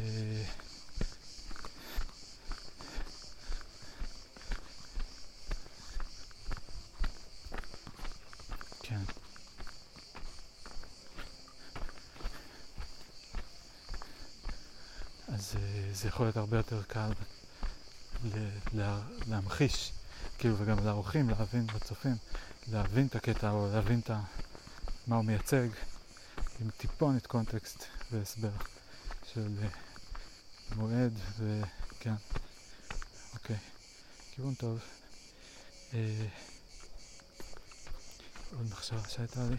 כן. uh, זה יכול להיות הרבה יותר קל לה, להמחיש, כאילו, וגם לאורחים להבין, לצופים, להבין את הקטע או להבין את מה הוא מייצג עם טיפונת קונטקסט והסבר של uh, מועד וכן, אוקיי, כיוון טוב. Uh, עוד מחשבה שהייתה לי.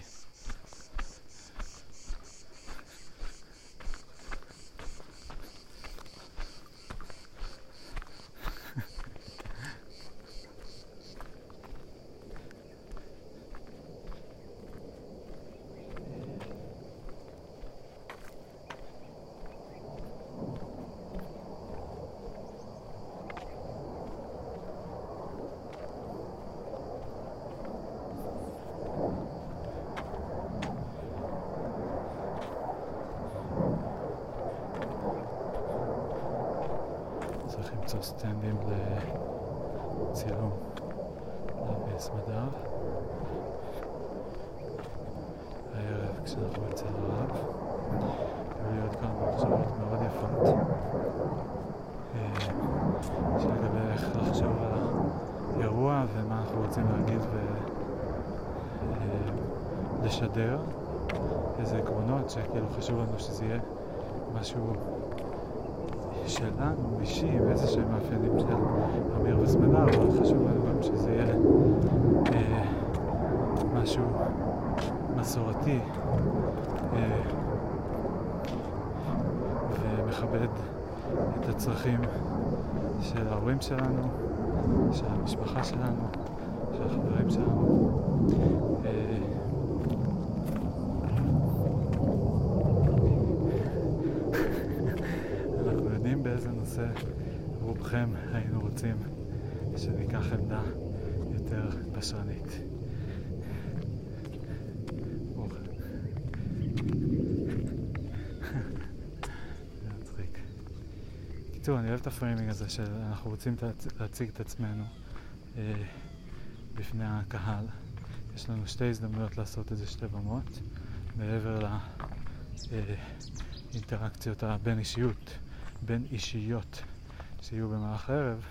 סטנדים לצילום להביס מדף. הערב כשאנחנו אצל הרב, היו לי עוד כמה מחשבות מאוד יפות אה, שלגבי איך לחשוב על האירוע ומה אנחנו רוצים להגיד ולשדר, אה, איזה עקרונות שכאילו חשוב לנו שזה יהיה משהו שלנו, אישי, עם איזה שהם מאפיינים של אמיר וסמדר, אבל חשוב לנו גם שזה יהיה אה, משהו מסורתי אה, ומכבד את הצרכים של ההורים שלנו, של המשפחה שלנו, של החברים שלנו. אה, נושא רובכם היינו רוצים שניקח עמדה יותר בשרנית. בקיצור, אני אוהב את ה framing הזה שאנחנו רוצים להציג את עצמנו אה, בפני הקהל. יש לנו שתי הזדמנויות לעשות את זה שתי במות, מעבר לאינטראקציות הבין אישיות בין אישיות שיהיו במהלך הערב,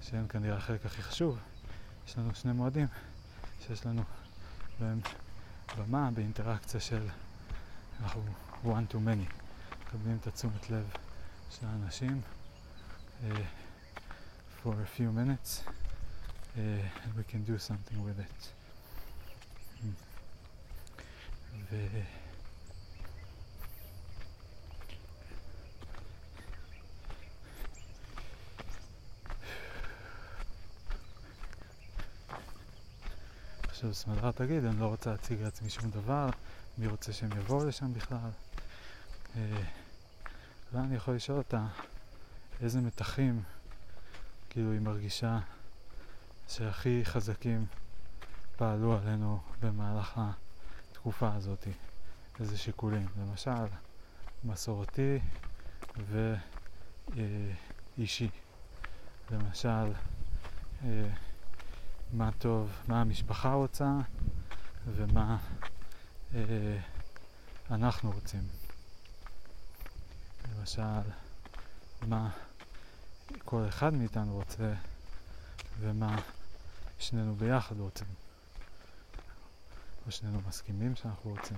שהן כנראה החלק הכי חשוב. יש לנו שני מועדים שיש לנו בהם במה באינטראקציה של אנחנו one to many, מקבלים את התשומת לב של האנשים uh, for a few minutes uh, and we can do something with it. Mm. ו... עכשיו סמדרה תגיד, אני לא רוצה להציג לעצמי שום דבר, מי רוצה שהם יבואו לשם בכלל? אה, אולי אני יכול לשאול אותה איזה מתחים כאילו היא מרגישה שהכי חזקים פעלו עלינו במהלך התקופה הזאת, איזה שיקולים, למשל מסורתי ואישי, למשל אה, מה טוב, מה המשפחה רוצה ומה אה, אנחנו רוצים. למשל, מה כל אחד מאיתנו רוצה ומה שנינו ביחד רוצים. או שנינו מסכימים שאנחנו רוצים.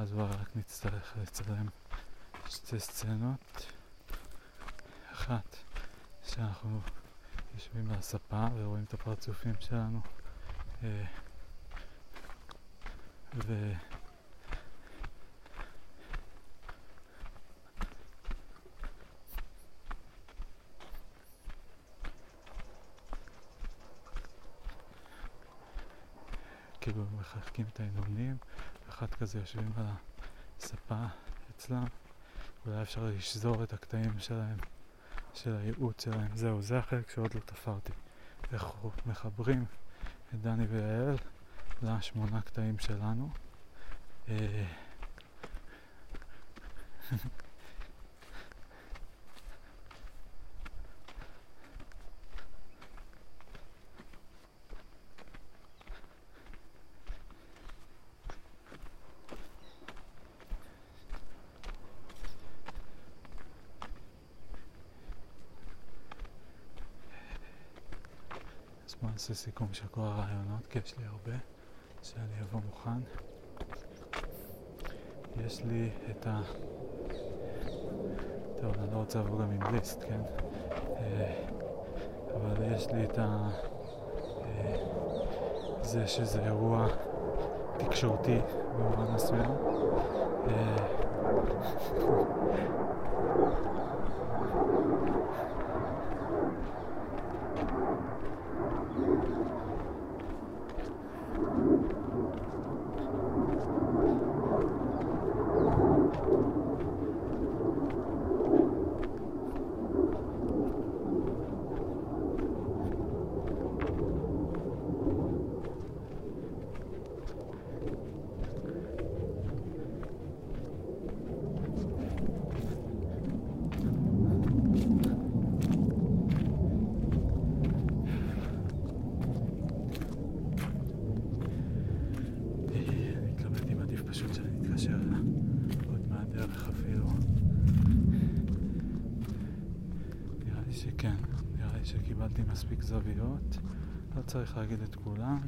ואז רק נצטרך לצלם שתי סצנות. אחת, שאנחנו יושבים על הספה ורואים את הפרצופים שלנו אה, ו... כאילו מחלקים את העינונים, אחת כזה יושבים על הספה אצלם, אולי אפשר לשזור את הקטעים שלהם של הייעוץ שלהם. זהו, זה החלק שעוד לא תפרתי. איך מחברים את דני ויעל לשמונה קטעים שלנו. אה, בוא נעשה סיכום של כל הרעיונות, כי יש לי הרבה, שאני אבוא מוכן. יש לי את ה... טוב, אני לא רוצה לבוא גם עם ליסט, כן? אה, אבל יש לי את ה... אה, זה שזה אירוע תקשורתי במובן מסוים. אה, מספיק זוויות, לא צריך להגיד את כולם,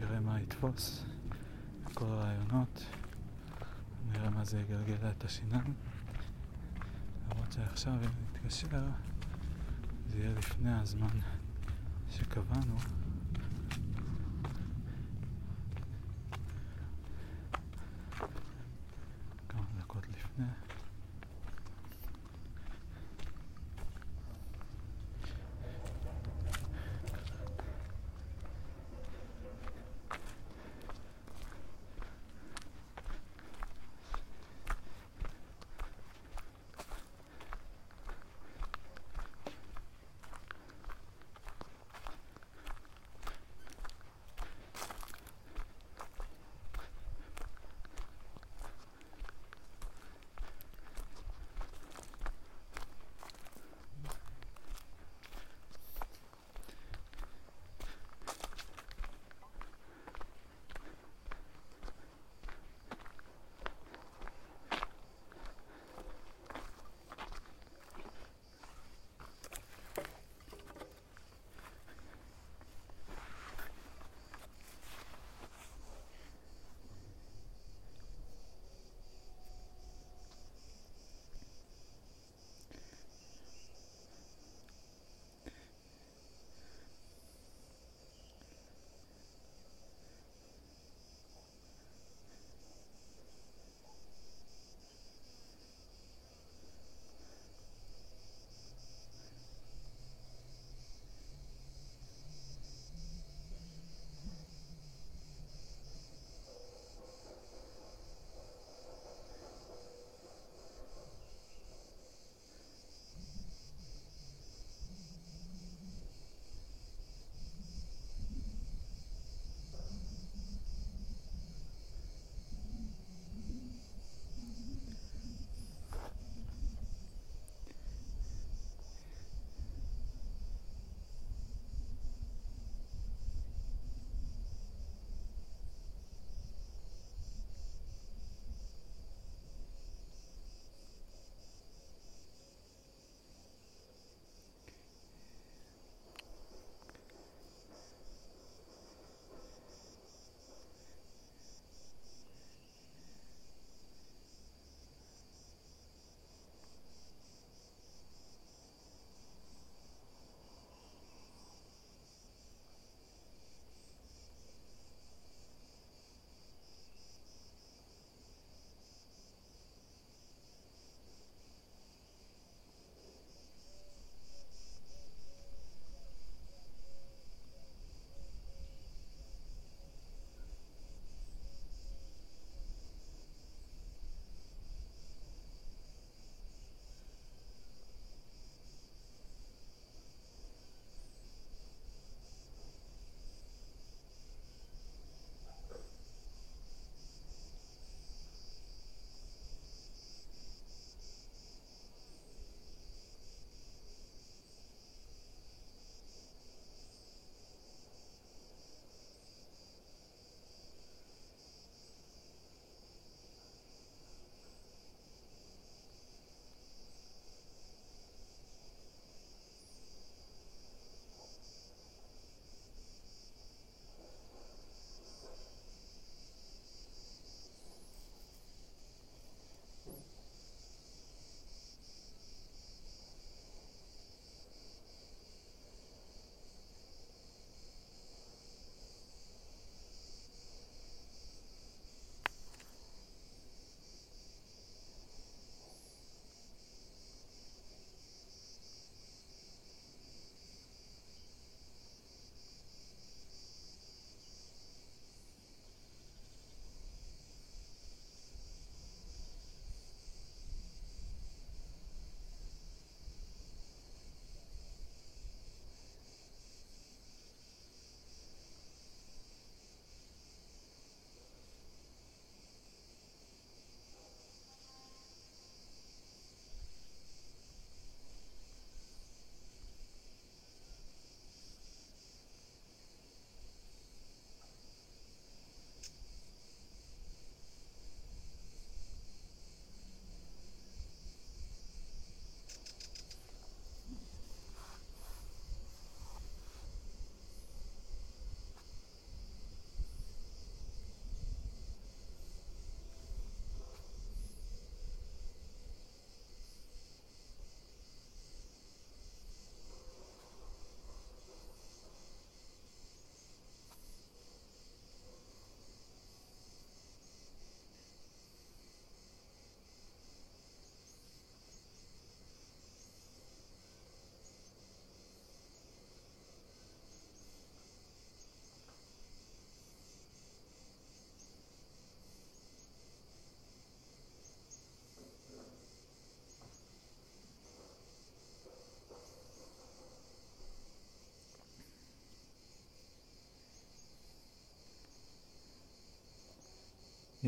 נראה מה יתפוס, כל הרעיונות, נראה מה זה יגלגל את השיניים, למרות שעכשיו אם נתקשר זה יהיה לפני הזמן שקבענו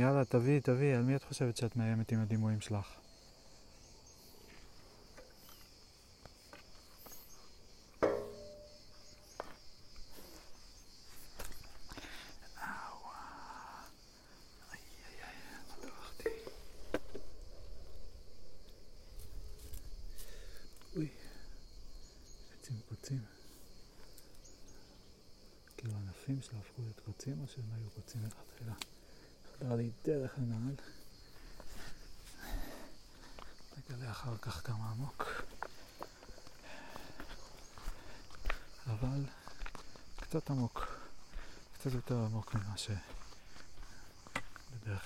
יאללה, תביאי, תביאי, על מי את חושבת שאת מאיימת עם הדימויים שלך? עצים קוצים. כאילו הענפים שלה הפכו להיות קוצים או שהם היו קוצים מלכתחילה? חדר לנעל. נגלה אחר כך כמה עמוק. אבל קצת עמוק. קצת יותר עמוק ממה שבדרך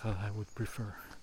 כלל I would prefer.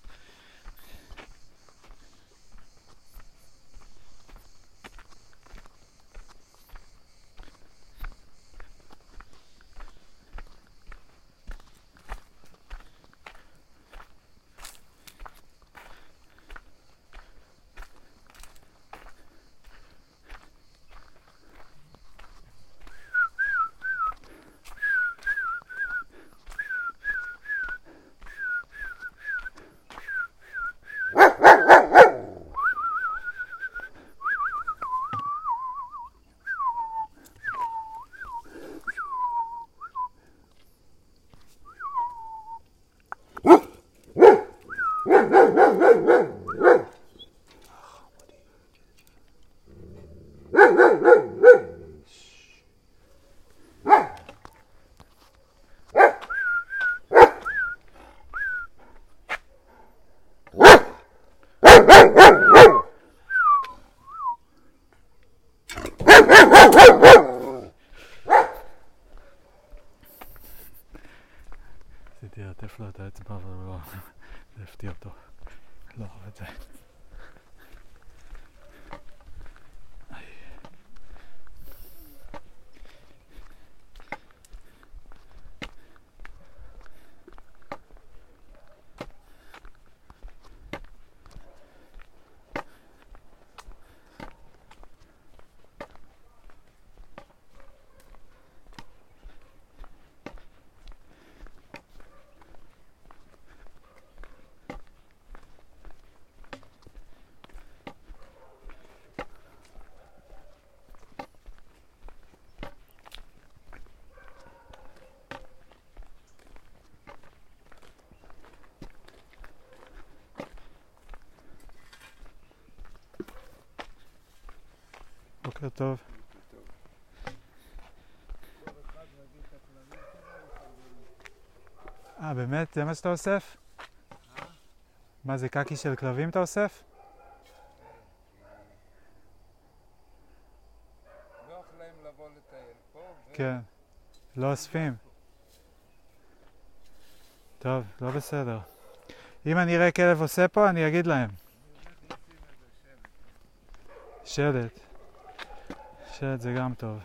לעטף לו את האצבע, אבל הוא לא... זה הפתיע אותו. לא אוהב את זה. בוקר טוב. אה, באמת? זה מה שאתה אוסף? מה זה, קקי של כלבים אתה אוסף? כן. לא אוספים. טוב, לא בסדר. אם אני אראה כלב עושה פה, אני אגיד להם. שלט. שלט זה גם טוב.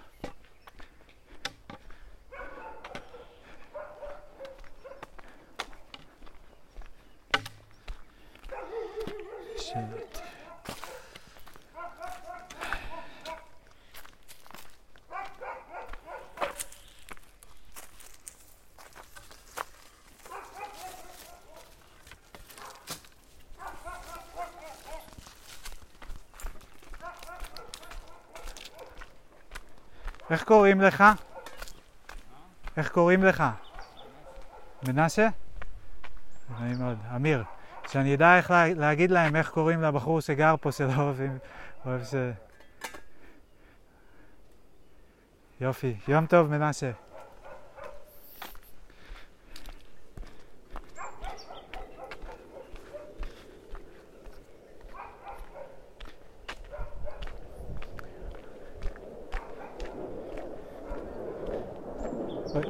שלט. איך קוראים לך? איך קוראים לך? מנשה? נעים מאוד. אמיר. שאני אדע איך לה, להגיד להם איך קוראים לבחור שגר פה שלא אוהבים, אוהב ש... יופי. יום טוב, מנשה. אוי.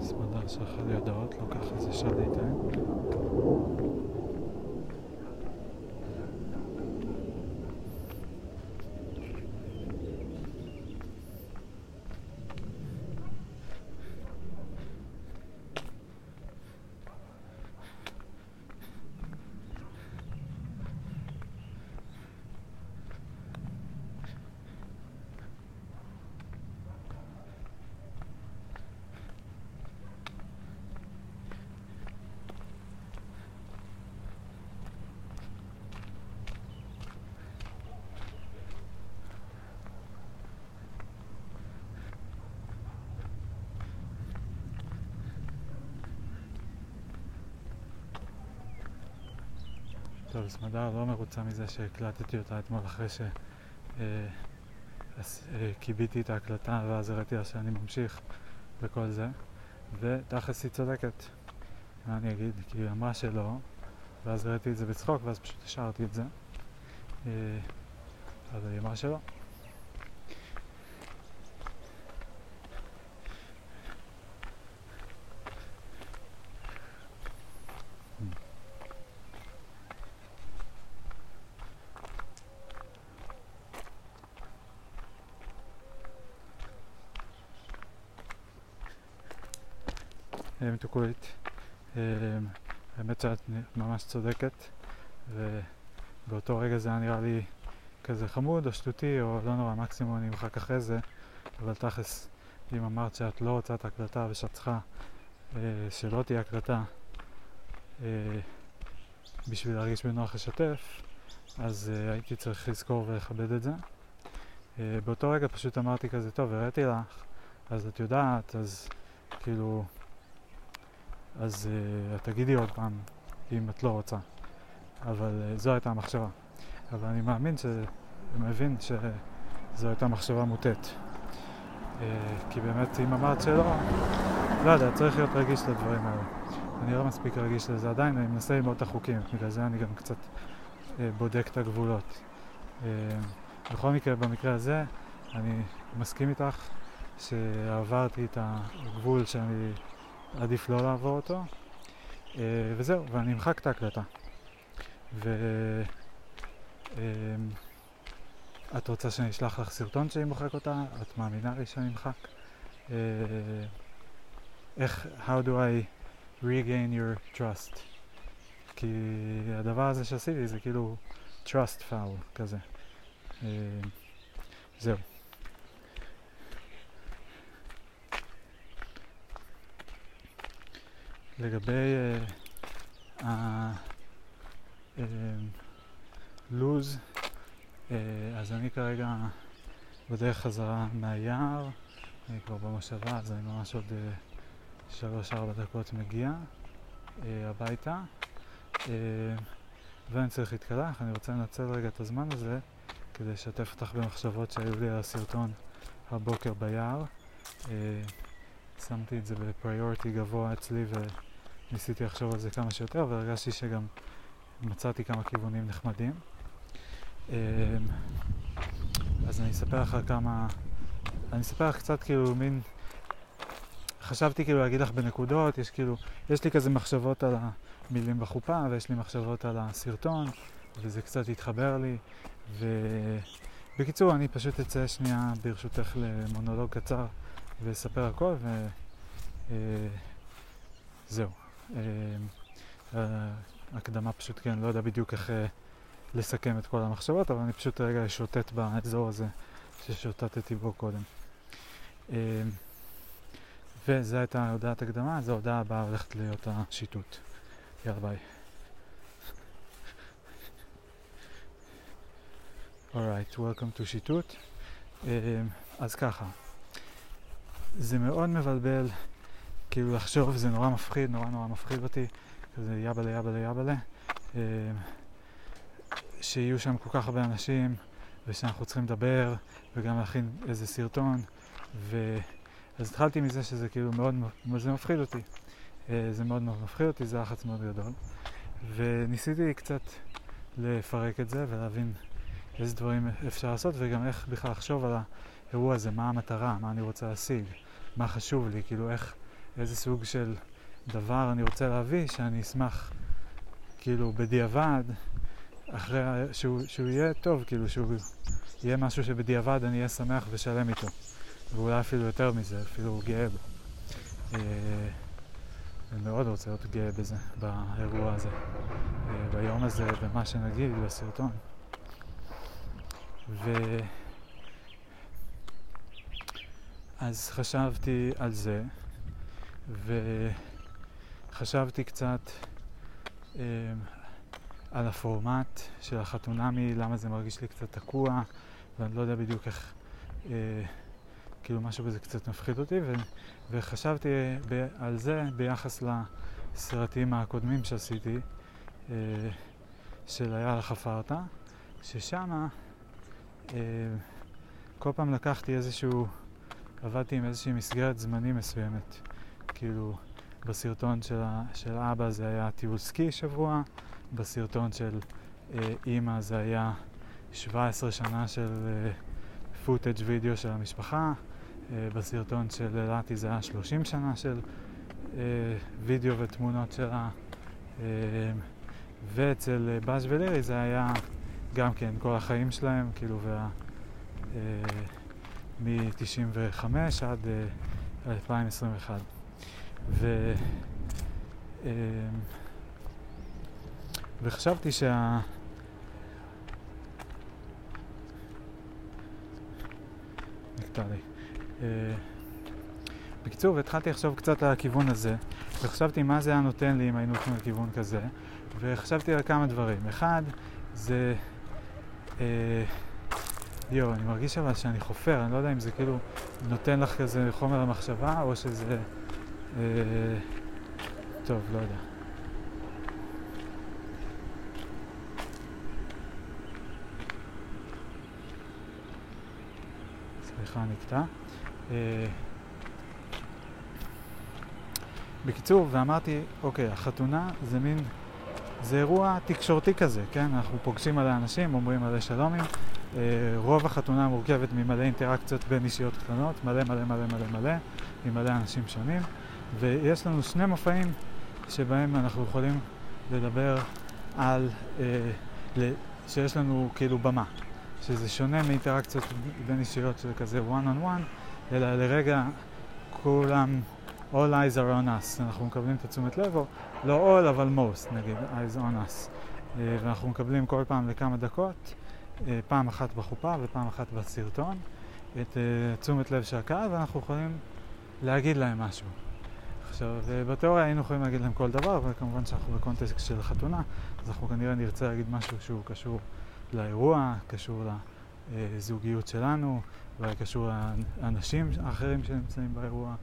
סמדר שלחה לי הודעות, לוקח איזה שעה להתאם. סמדר לא מרוצה מזה שהקלטתי אותה אתמול אחרי שכיביתי אה, אה, את ההקלטה ואז הראיתי לה שאני ממשיך וכל זה. ותכלס היא צודקת. מה אני אגיד? כי היא אמרה שלא ואז ראיתי את זה בצחוק ואז פשוט השארתי את זה. אה, אז היא אמרה שלא אמ, האמת שאת ממש צודקת ובאותו רגע זה היה נראה לי כזה חמוד או שטותי או לא נורא, מקסימום אני אמחק אחרי זה אבל תכלס אם אמרת שאת לא רוצה את ההקלטה ושאת צריכה שלא תהיה הקלטה בשביל להרגיש בנוח לשתף אז הייתי צריך לזכור ולכבד את זה. באותו רגע פשוט אמרתי כזה, טוב, הראיתי לך, אז את יודעת, אז כאילו אז uh, תגידי עוד פעם אם את לא רוצה. אבל uh, זו הייתה המחשבה. אבל אני מאמין, ש... מבין שזו הייתה מחשבה מוטית. Uh, כי באמת, אם אמרת שלא, לא יודע, צריך להיות רגיש לדברים האלה. אני לא מספיק רגיש לזה עדיין, אני מנסה ללמוד את החוקים, בגלל זה אני גם קצת uh, בודק את הגבולות. Uh, בכל מקרה, במקרה הזה, אני מסכים איתך שעברתי את הגבול שאני עדיף לא לעבור אותו. אה, וזהו, ואני אמחק את ההקלטה. ואת אה, רוצה שאני אשלח לך סרטון שאני מוחק אותה? את מאמינה לי שאני אמחק? אה, איך, how do I regain your trust? כי הדבר הזה שעשיתי זה כאילו trust foul כזה. זהו. לגבי הלוז, uh, uh, אז אני כרגע בדרך חזרה מהיער, אני כבר במושבה, אז אני ממש עוד שלוש-ארבע דקות מגיע הביתה. ואני צריך להתקלח, אני רוצה לנצל רגע את הזמן הזה כדי לשתף אותך במחשבות שהיו לי על הסרטון הבוקר ביער. שמתי את זה בפריוריטי גבוה אצלי ו... ניסיתי לחשוב על זה כמה שיותר, והרגשתי שגם מצאתי כמה כיוונים נחמדים. אמ, אז אני אספר לך כמה... אני אספר לך קצת כאילו מין... חשבתי כאילו להגיד לך בנקודות, יש כאילו... יש לי כזה מחשבות על המילים בחופה, ויש לי מחשבות על הסרטון, וזה קצת התחבר לי, ובקיצור, אני פשוט אצא שנייה ברשותך למונולוג קצר ואספר הכל, וזהו. אה, אה, הקדמה פשוט, כן, לא יודע בדיוק איך אה, לסכם את כל המחשבות, אבל אני פשוט רגע אשוטט באזור הזה ששוטטתי בו קודם. וזו הייתה הודעת הקדמה, אז ההודעה הבאה הולכת להיות השיטוט. יאללה ביי. Alright, welcome to שיטוט. אז ככה, זה מאוד מבלבל כאילו לחשוב, זה נורא מפחיד, נורא נורא מפחיד אותי, כזה יבלה יבלה יבלה, אה, שיהיו שם כל כך הרבה אנשים, ושאנחנו צריכים לדבר, וגם להכין איזה סרטון, ו... אז התחלתי מזה שזה כאילו מאוד, זה מפחיד אותי. אה, זה מאוד מאוד מפחיד אותי, זה לחץ מאוד גדול. וניסיתי קצת לפרק את זה ולהבין איזה דברים אפשר לעשות, וגם איך בכלל לחשוב על האירוע הזה, מה המטרה, מה אני רוצה להשיג, מה חשוב לי, כאילו איך, איזה סוג של דבר אני רוצה להביא, שאני אשמח, כאילו, בדיעבד, אחרי שהוא, שהוא יהיה טוב, כאילו, שהוא יהיה משהו שבדיעבד אני אהיה שמח ושלם איתו. ואולי אפילו יותר מזה, אפילו גאה בו. אה, אני מאוד רוצה להיות גאה בזה, באירוע הזה, אה, ביום הזה, במה שנגיד, בסרטון. ו... אז חשבתי על זה, וחשבתי קצת אה, על הפורמט של החתונמי, למה זה מרגיש לי קצת תקוע, ואני לא יודע בדיוק איך, אה, כאילו משהו בזה קצת מפחיד אותי, ו, וחשבתי ב, על זה ביחס לסרטים הקודמים שעשיתי, אה, של איילה חפרתה, ששמה אה, כל פעם לקחתי איזשהו, עבדתי עם איזושהי מסגרת זמנים מסוימת. כאילו, בסרטון של, של אבא זה היה טיול סקי שבוע, בסרטון של אה, אימא זה היה 17 שנה של פוטאג' uh, וידאו של המשפחה, uh, בסרטון של אלעתי זה היה 30 שנה של uh, וידאו ותמונות שלה, uh, ואצל uh, באז ולירי זה היה גם כן כל החיים שלהם, כאילו, וה... uh, מ-95 עד uh, 2021. ו... Uh, וחשבתי שה... נקטע לי. Uh, בקיצור, התחלתי לחשוב קצת על הכיוון הזה, וחשבתי מה זה היה נותן לי אם היינו הולכים לכיוון כזה, וחשבתי על כמה דברים. אחד, זה... Uh, יואו, אני מרגיש אבל שאני חופר, אני לא יודע אם זה כאילו נותן לך כזה חומר למחשבה, או שזה... Uh, טוב, לא יודע. סליחה, נקטע. אה, בקיצור, ואמרתי, אוקיי, החתונה זה מין, זה אירוע תקשורתי כזה, כן? אנחנו פוגשים מלא אנשים, אומרים מלא שלומים. אה, רוב החתונה מורכבת ממלא אינטראקציות בין אישיות קטנות, מלא מלא מלא מלא מלא, עם מלא אנשים שונים. ויש לנו שני מופעים שבהם אנחנו יכולים לדבר על, אה, שיש לנו כאילו במה. שזה שונה מאינטראקציות בין אישיות של כזה one on one, אלא לרגע כולם, all eyes are on us, אנחנו מקבלים את התשומת לב, או לא all אבל most נגיד, eyes on us, אה, ואנחנו מקבלים כל פעם לכמה דקות, אה, פעם אחת בחופה ופעם אחת בסרטון, את אה, תשומת לב של הקהל, ואנחנו יכולים להגיד להם משהו. עכשיו, בתיאוריה היינו יכולים להגיד להם כל דבר, אבל כמובן שאנחנו בקונטקסט של חתונה, אז אנחנו כנראה נרצה להגיד משהו שהוא קשור לאירוע, קשור לזוגיות שלנו, אולי קשור לאנשים האחרים שנמצאים באירוע,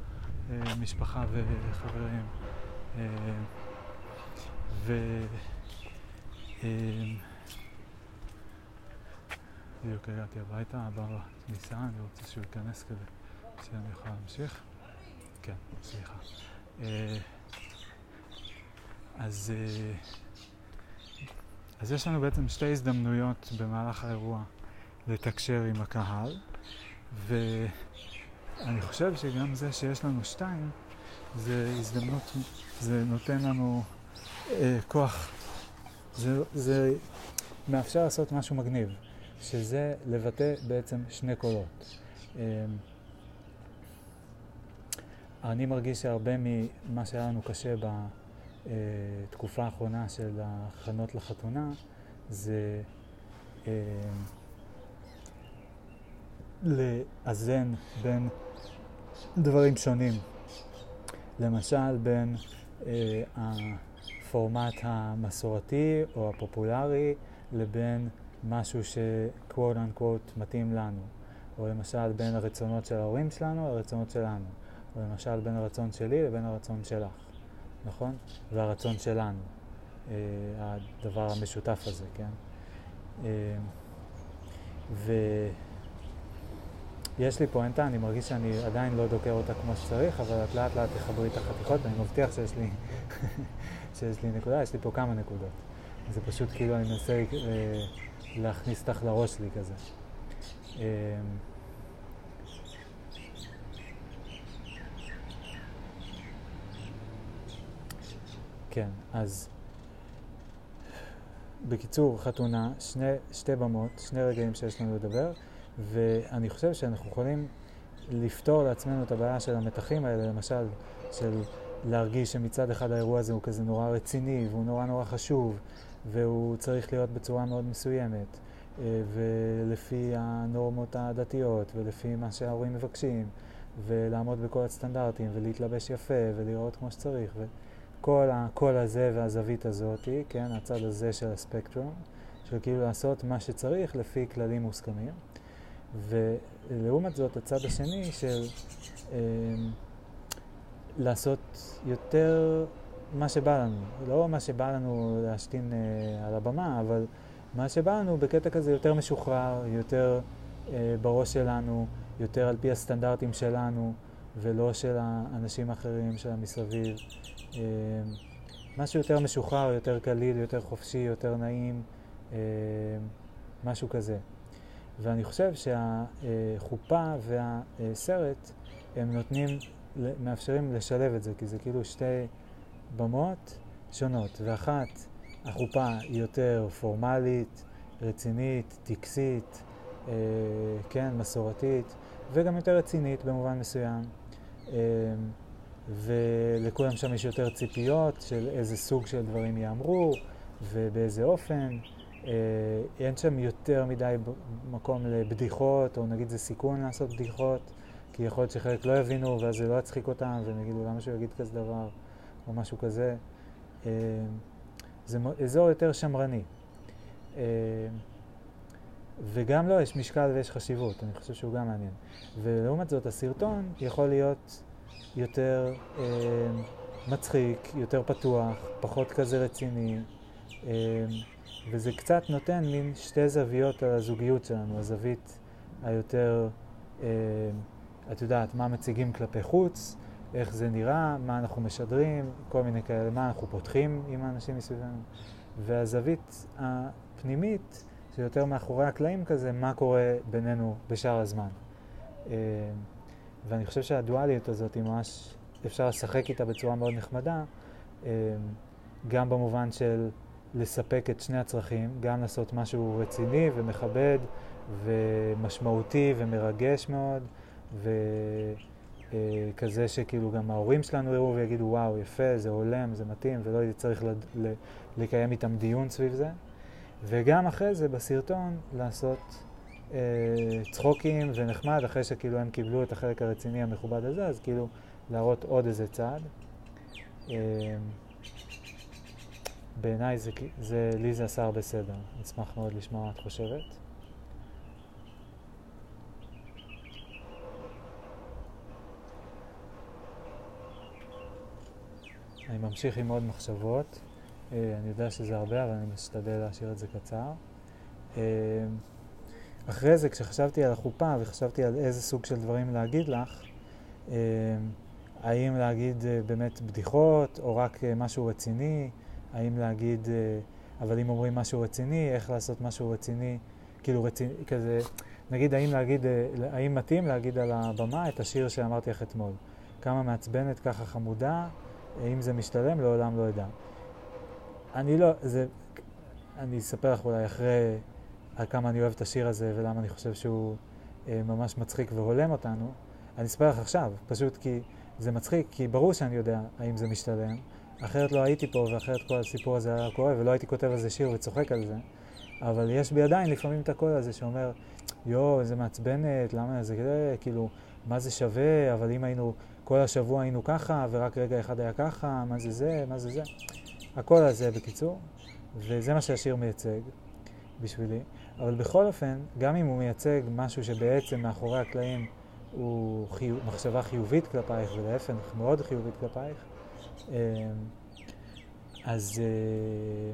אה, משפחה וחברים. אה, ו... אה, בדיוק הגעתי הביתה, הבא בכניסה, אני רוצה שהוא ייכנס כדי שאני אוכל להמשיך. כן, סליחה. אז... אז יש לנו בעצם שתי הזדמנויות במהלך האירוע לתקשר עם הקהל, ואני חושב שגם זה שיש לנו שתיים, זה הזדמנות, זה נותן לנו אה, כוח, זה, זה מאפשר לעשות משהו מגניב, שזה לבטא בעצם שני קולות. אה, אני מרגיש שהרבה ממה שהיה לנו קשה ב... אה, תקופה האחרונה של ההכנות לחתונה זה אה, לאזן בין דברים שונים. למשל בין אה, הפורמט המסורתי או הפופולרי לבין משהו שקוואט אנקוואט מתאים לנו. או למשל בין הרצונות של ההורים שלנו לרצונות שלנו. למשל בין הרצון שלי לבין הרצון שלך. נכון? והרצון שלנו, אה, הדבר המשותף הזה, כן? אה, ויש לי פואנטה, אני מרגיש שאני עדיין לא דוקר אותה כמו שצריך, אבל את לאט לאט תחברי את החתיכות, אני מבטיח שיש לי, שיש לי נקודה, יש לי פה כמה נקודות. זה פשוט כאילו אני מנסה אה, להכניס אותך לראש שלי כזה. כן, אז בקיצור, חתונה, שני, שתי במות, שני רגעים שיש לנו לדבר, ואני חושב שאנחנו יכולים לפתור לעצמנו את הבעיה של המתחים האלה, למשל, של להרגיש שמצד אחד האירוע הזה הוא כזה נורא רציני, והוא נורא נורא חשוב, והוא צריך להיות בצורה מאוד מסוימת, אה, ולפי הנורמות הדתיות, ולפי מה שההורים מבקשים, ולעמוד בכל הסטנדרטים, ולהתלבש יפה, ולראות כמו שצריך. ו... כל הקול הזה והזווית הזאת, כן, הצד הזה של הספקטרום, של כאילו לעשות מה שצריך לפי כללים מוסכמים. ולעומת זאת, הצד השני של אה, לעשות יותר מה שבא לנו, לא מה שבא לנו להשתין אה, על הבמה, אבל מה שבא לנו בקטע כזה יותר משוחרר, יותר אה, בראש שלנו, יותר על פי הסטנדרטים שלנו, ולא של האנשים האחרים של המסביב. אה, משהו יותר משוחרר, יותר קליל, יותר חופשי, יותר נעים, אה, משהו כזה. ואני חושב שהחופה והסרט הם נותנים, מאפשרים לשלב את זה, כי זה כאילו שתי במות שונות, ואחת, החופה היא יותר פורמלית, רצינית, טקסית, אה, כן, מסורתית, וגם יותר רצינית במובן מסוים. ולכולם שם יש יותר ציפיות של איזה סוג של דברים יאמרו ובאיזה אופן. אה, אין שם יותר מדי מקום לבדיחות, או נגיד זה סיכון לעשות בדיחות, כי יכול להיות שחלק לא יבינו ואז זה לא יצחיק אותם, והם יגידו למה שהוא יגיד כזה דבר, או משהו כזה. אה, זה אזור יותר שמרני. אה, וגם לו לא, יש משקל ויש חשיבות, אני חושב שהוא גם מעניין. ולעומת זאת, הסרטון יכול להיות יותר אה, מצחיק, יותר פתוח, פחות כזה רציני, אה, וזה קצת נותן מין שתי זוויות על הזוגיות שלנו, הזווית היותר, אה, את יודעת, מה מציגים כלפי חוץ, איך זה נראה, מה אנחנו משדרים, כל מיני כאלה, מה אנחנו פותחים עם האנשים מסביבנו, והזווית הפנימית, שיותר מאחורי הקלעים כזה, מה קורה בינינו בשאר הזמן. אה, ואני חושב שהדואליות הזאת היא ממש, אפשר לשחק איתה בצורה מאוד נחמדה, אה, גם במובן של לספק את שני הצרכים, גם לעשות משהו רציני ומכבד ומשמעותי ומרגש מאוד, וכזה אה, שכאילו גם ההורים שלנו יראו ויגידו וואו, יפה, זה הולם, זה מתאים, ולא יהיה צריך לקיים איתם דיון סביב זה. וגם אחרי זה בסרטון לעשות צחוקים ונחמד, אחרי שכאילו הם קיבלו את החלק הרציני המכובד הזה, אז כאילו להראות עוד איזה צעד. אה, בעיניי זה, זה, לי זה עשה הרבה סדר. אשמח מאוד לשמוע מה את חושבת. אני ממשיך עם עוד מחשבות. אה, אני יודע שזה הרבה, אבל אני משתדל להשאיר את זה קצר. אה, אחרי זה, כשחשבתי על החופה וחשבתי על איזה סוג של דברים להגיד לך, אה, האם להגיד באמת בדיחות או רק משהו רציני, האם להגיד, אבל אם אומרים משהו רציני, איך לעשות משהו רציני, כאילו רציני, כזה, נגיד האם להגיד, האם מתאים להגיד על הבמה את השיר שאמרתי לך אתמול. כמה מעצבנת, ככה חמודה, אם זה משתלם, לעולם לא אדע. אני לא, זה, אני אספר לך אולי אחרי על כמה אני אוהב את השיר הזה ולמה אני חושב שהוא אה, ממש מצחיק והולם אותנו. אני אספר לך עכשיו, פשוט כי זה מצחיק, כי ברור שאני יודע האם זה משתלם, אחרת לא הייתי פה ואחרת כל הסיפור הזה היה קורה ולא הייתי כותב על זה שיר וצוחק על זה. אבל יש בי עדיין לפעמים את הקול הזה שאומר, יואו, איזה מעצבנת, למה זה כאילו, מה זה שווה, אבל אם היינו, כל השבוע היינו ככה, ורק רגע אחד היה ככה, מה זה זה, מה זה זה. הקול הזה בקיצור, וזה מה שהשיר מייצג בשבילי. אבל בכל אופן, גם אם הוא מייצג משהו שבעצם מאחורי הקלעים הוא חיו, מחשבה חיובית כלפייך, ולהפך, מאוד חיובית כלפייך, אמ, אז אה,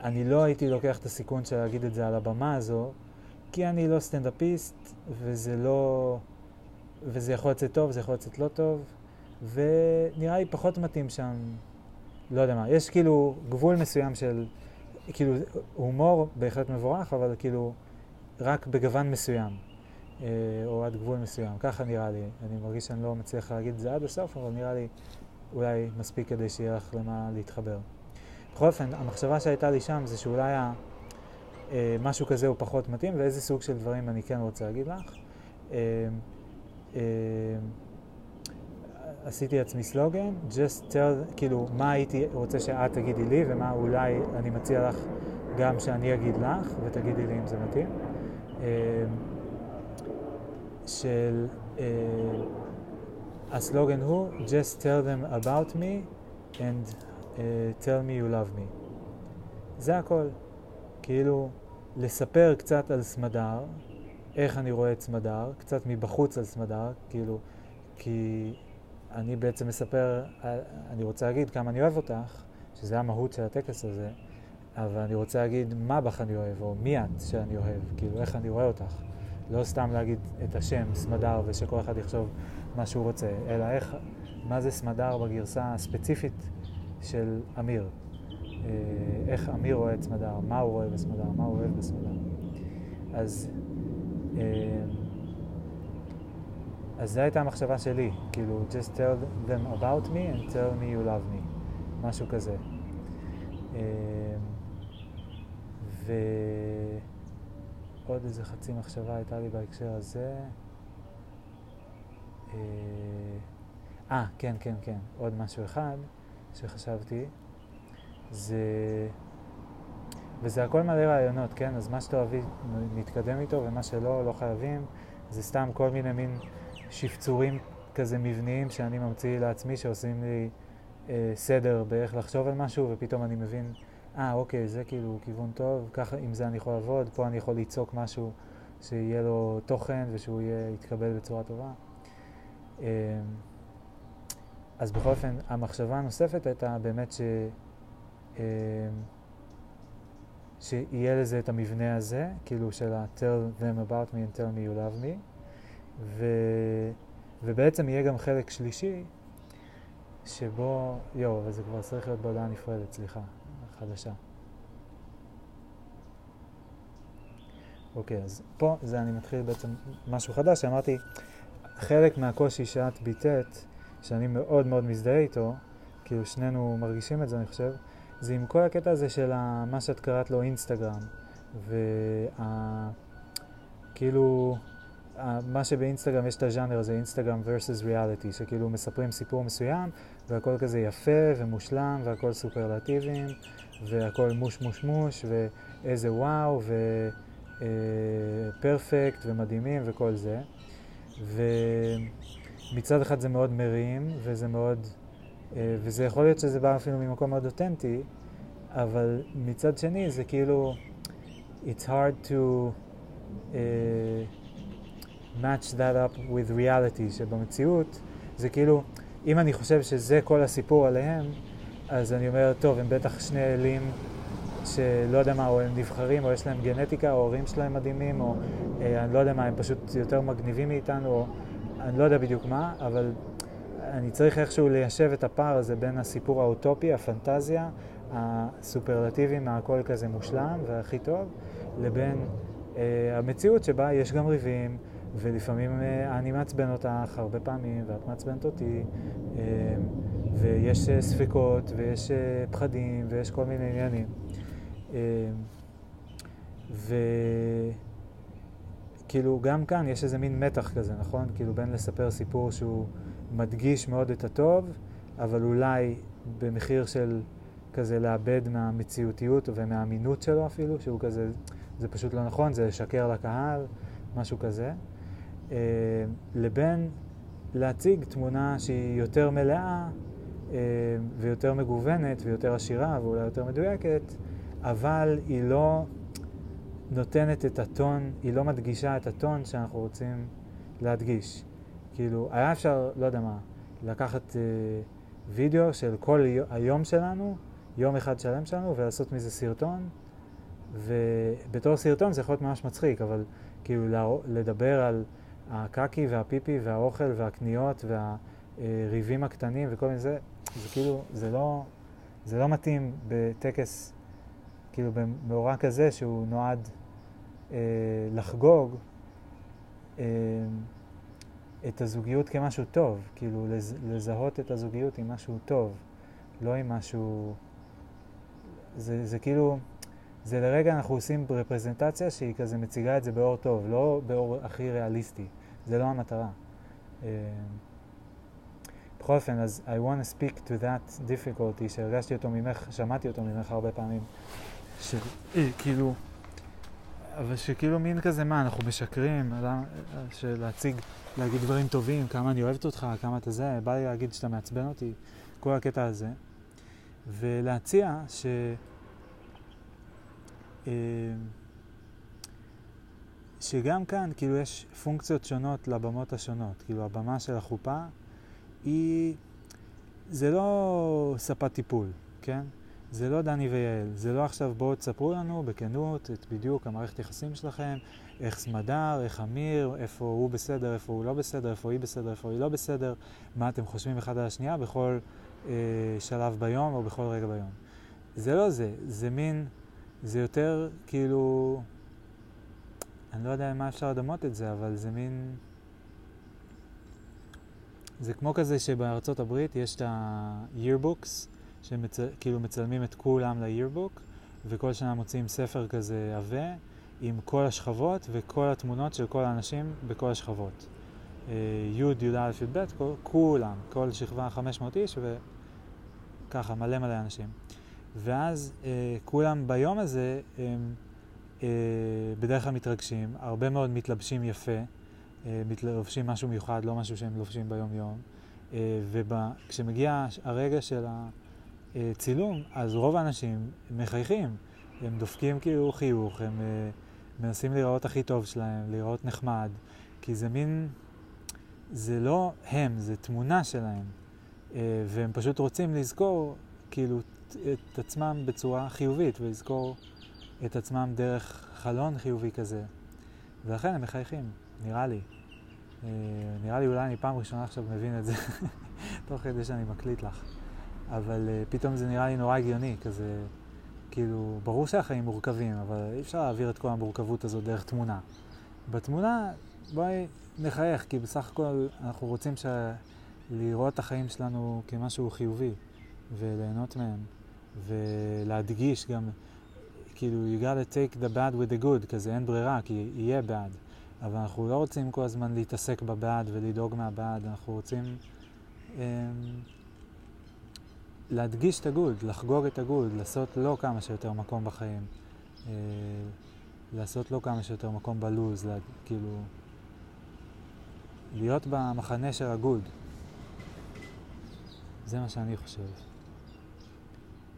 אני לא הייתי לוקח את הסיכון של להגיד את זה על הבמה הזו, כי אני לא סטנדאפיסט, וזה לא... וזה יכול לצאת טוב, זה יכול לצאת לא טוב, ונראה לי פחות מתאים שם, לא יודע מה, יש כאילו גבול מסוים של, כאילו הומור בהחלט מבורך, אבל כאילו רק בגוון מסוים, אה, או עד גבול מסוים, ככה נראה לי. אני מרגיש שאני לא מצליח להגיד את זה עד הסוף, אבל נראה לי אולי מספיק כדי שיהיה לך למה להתחבר. בכל אופן, המחשבה שהייתה לי שם זה שאולי ה... אה, משהו כזה הוא פחות מתאים, ואיזה סוג של דברים אני כן רוצה להגיד לך. אה, אה, עשיתי לעצמי סלוגן, just tell, כאילו, מה הייתי רוצה שאת תגידי לי ומה אולי אני מציע לך גם שאני אגיד לך ותגידי לי אם זה מתאים. אה, של uh, הסלוגן הוא just tell them about me and uh, tell me you love me. זה הכל. כאילו, לספר קצת על סמדר, איך אני רואה את סמדר, קצת מבחוץ על סמדר, כאילו, כי אני בעצם מספר, אני רוצה להגיד כמה אני אוהב אותך, שזה המהות של הטקס הזה, אבל אני רוצה להגיד מה בך אני אוהב, או מי את שאני אוהב, כאילו איך אני רואה אותך. לא סתם להגיד את השם, סמדר, ושכל אחד יחשוב מה שהוא רוצה, אלא איך, מה זה סמדר בגרסה הספציפית של אמיר. אה, איך אמיר רואה את סמדר, מה הוא רואה בסמדר, מה הוא אוהב בסמדר. אז, אה, אז זו הייתה המחשבה שלי, כאילו, just tell them about me and tell me you love me, משהו כזה. אה, ועוד איזה חצי מחשבה הייתה לי בהקשר הזה. אה, כן, כן, כן, עוד משהו אחד שחשבתי. זה... וזה הכל מלא רעיונות, כן? אז מה שתאהבי נתקדם איתו, ומה שלא, לא חייבים. זה סתם כל מיני מין שפצורים כזה מבניים שאני ממציא לעצמי, שעושים לי אה, סדר באיך לחשוב על משהו, ופתאום אני מבין, אה, אוקיי, זה כאילו כיוון טוב, ככה, עם זה אני יכול לעבוד, פה אני יכול ליצוק משהו שיהיה לו תוכן ושהוא יהיה, יתקבל בצורה טובה. אה, אז בכל אופן, המחשבה הנוספת הייתה באמת ש... אמ, שיהיה לזה את המבנה הזה, כאילו של ה-tell them about me and tell me you love me, ו, ובעצם יהיה גם חלק שלישי, שבו, יואו, אבל זה כבר צריך להיות בהודעה נפרדת, סליחה, חדשה. אוקיי, אז פה זה אני מתחיל בעצם משהו חדש, שאמרתי, חלק מהקושי שאת ביטאת, שאני מאוד מאוד מזדהה איתו, כאילו שנינו מרגישים את זה, אני חושב, זה עם כל הקטע הזה של מה שאת קראת לו אינסטגרם, וכאילו, מה שבאינסטגרם יש את הז'אנר הזה, אינסטגרם versus ריאליטי, שכאילו מספרים סיפור מסוים, והכל כזה יפה ומושלם, והכל סופרלטיבים, והכל מוש מוש מוש, ואיזה וואו, ופרפקט, אה, ומדהימים, וכל זה. ומצד אחד זה מאוד מרים, וזה מאוד... אה, וזה יכול להיות שזה בא אפילו ממקום מאוד אותנטי, אבל מצד שני זה כאילו, it's hard to uh, match that up with reality, שבמציאות זה כאילו, אם אני חושב שזה כל הסיפור עליהם, אז אני אומר, טוב, הם בטח שני אלים שלא יודע מה, או הם נבחרים, או יש להם גנטיקה, או ההורים שלהם מדהימים, או אה, אני לא יודע מה, הם פשוט יותר מגניבים מאיתנו, או אני לא יודע בדיוק מה, אבל אני צריך איכשהו ליישב את הפער הזה בין הסיפור האוטופי, הפנטזיה, הסופרלטיבים, הכל כזה מושלם והכי טוב, לבין אה, המציאות שבה יש גם ריבים, ולפעמים אה, אני מעצבן אותך הרבה פעמים, ואת מעצבנת אותי, אה, ויש אה, ספקות, ויש פחדים, ויש כל מיני עניינים. וכאילו גם כאן יש איזה מין מתח כזה, נכון? כאילו בין לספר סיפור שהוא מדגיש מאוד את הטוב, אבל אולי במחיר של כזה לאבד מהמציאותיות ומהאמינות שלו אפילו, שהוא כזה, זה פשוט לא נכון, זה לשקר לקהל, משהו כזה, לבין להציג תמונה שהיא יותר מלאה אה, ויותר מגוונת ויותר עשירה ואולי יותר מדויקת, אבל היא לא נותנת את הטון, היא לא מדגישה את הטון שאנחנו רוצים להדגיש. כאילו, היה אפשר, לא יודע מה, לקחת אה, וידאו של כל היום שלנו, יום אחד שלם שלנו, ולעשות מזה סרטון, ובתור סרטון זה יכול להיות ממש מצחיק, אבל כאילו לדבר על הקקי והפיפי והאוכל והקניות והריבים הקטנים וכל מיני זה, זה כאילו, זה לא, זה לא מתאים בטקס, כאילו במאורע כזה שהוא נועד אה, לחגוג. אה, את הזוגיות כמשהו טוב, כאילו לז, לזהות את הזוגיות עם משהו טוב, לא עם משהו... זה, זה כאילו, זה לרגע אנחנו עושים רפרזנטציה שהיא כזה מציגה את זה באור טוב, לא באור הכי ריאליסטי, זה לא המטרה. אה, בכל אופן, אז I want to speak to that difficulty שהרגשתי אותו ממך, שמעתי אותו ממך הרבה פעמים, של אה. אבל שכאילו מין כזה, מה, אנחנו משקרים, של להציג, להגיד דברים טובים, כמה אני אוהבת אותך, כמה אתה זה, בא לי להגיד שאתה מעצבן אותי, כל הקטע הזה. ולהציע ש... שגם כאן, כאילו, יש פונקציות שונות לבמות השונות. כאילו, הבמה של החופה היא, זה לא ספת טיפול, כן? זה לא דני ויעל, זה לא עכשיו בואו תספרו לנו בכנות את בדיוק המערכת יחסים שלכם, איך סמדר, איך אמיר, איפה הוא בסדר, איפה הוא לא בסדר, איפה היא בסדר, איפה היא לא בסדר, מה אתם חושבים אחד על השנייה בכל אה, שלב ביום או בכל רגע ביום. זה לא זה, זה מין, זה יותר כאילו, אני לא יודע מה אפשר לדמות את זה, אבל זה מין... זה כמו כזה שבארצות הברית יש את ה-yearbooks, שכאילו מצלמים את כולם ל-yearbook, וכל שנה מוציאים ספר כזה עבה, עם כל השכבות וכל התמונות של כל האנשים בכל השכבות. י', י', י"א, י"ב, כולם, כל שכבה 500 איש וככה, מלא מלא אנשים. ואז אה, כולם ביום הזה הם אה, בדרך כלל מתרגשים, הרבה מאוד מתלבשים יפה, אה, מתלבשים משהו מיוחד, לא משהו שהם לובשים ביום יום. אה, וכשמגיע הרגע של הצילום, אז רוב האנשים מחייכים, הם דופקים כאילו חיוך, הם אה, מנסים להיראות הכי טוב שלהם, להיראות נחמד, כי זה מין, זה לא הם, זה תמונה שלהם, אה, והם פשוט רוצים לזכור כאילו את עצמם בצורה חיובית, ולזכור את עצמם דרך חלון חיובי כזה, ולכן הם מחייכים, נראה לי. אה, נראה לי אולי אני פעם ראשונה עכשיו מבין את זה, תוך כדי שאני מקליט לך. אבל uh, פתאום זה נראה לי נורא הגיוני, כזה, כאילו, ברור שהחיים מורכבים, אבל אי אפשר להעביר את כל המורכבות הזאת דרך תמונה. בתמונה, בואי נחייך, כי בסך הכל אנחנו רוצים ש... לראות את החיים שלנו כמשהו חיובי, וליהנות מהם, ולהדגיש גם, כאילו, you gotta take the bad with the good, כזה אין ברירה, כי יהיה bad. אבל אנחנו לא רוצים כל הזמן להתעסק בבעד ולדאוג מהבעד, אנחנו רוצים... Um, להדגיש את הגוד, לחגוג את הגוד, לעשות לו כמה שיותר מקום בחיים, אה, לעשות לו כמה שיותר מקום בלוז, לה, כאילו, להיות במחנה של הגוד. זה מה שאני חושב.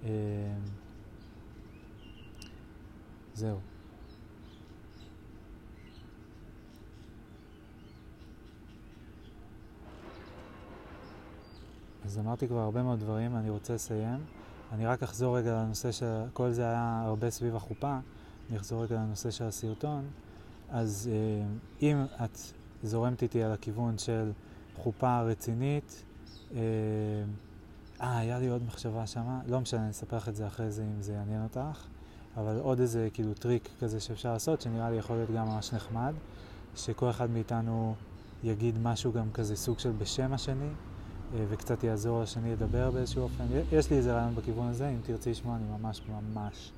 אה, זהו. אז אמרתי כבר הרבה מאוד דברים, אני רוצה לסיים. אני רק אחזור רגע לנושא שכל זה היה הרבה סביב החופה, אני אחזור רגע לנושא של הסרטון. אז אה, אם את זורמת איתי על הכיוון של חופה רצינית, אה, אה היה לי עוד מחשבה שמה, לא משנה, אני אספר לך את זה אחרי זה אם זה יעניין אותך, אבל עוד איזה כאילו טריק כזה שאפשר לעשות, שנראה לי יכול להיות גם ממש נחמד, שכל אחד מאיתנו יגיד משהו גם כזה סוג של בשם השני. אה, וקצת יעזור לשני לדבר באיזשהו אופן. יש לי איזה רעיון בכיוון הזה, אם תרצי לשמוע, אני ממש ממש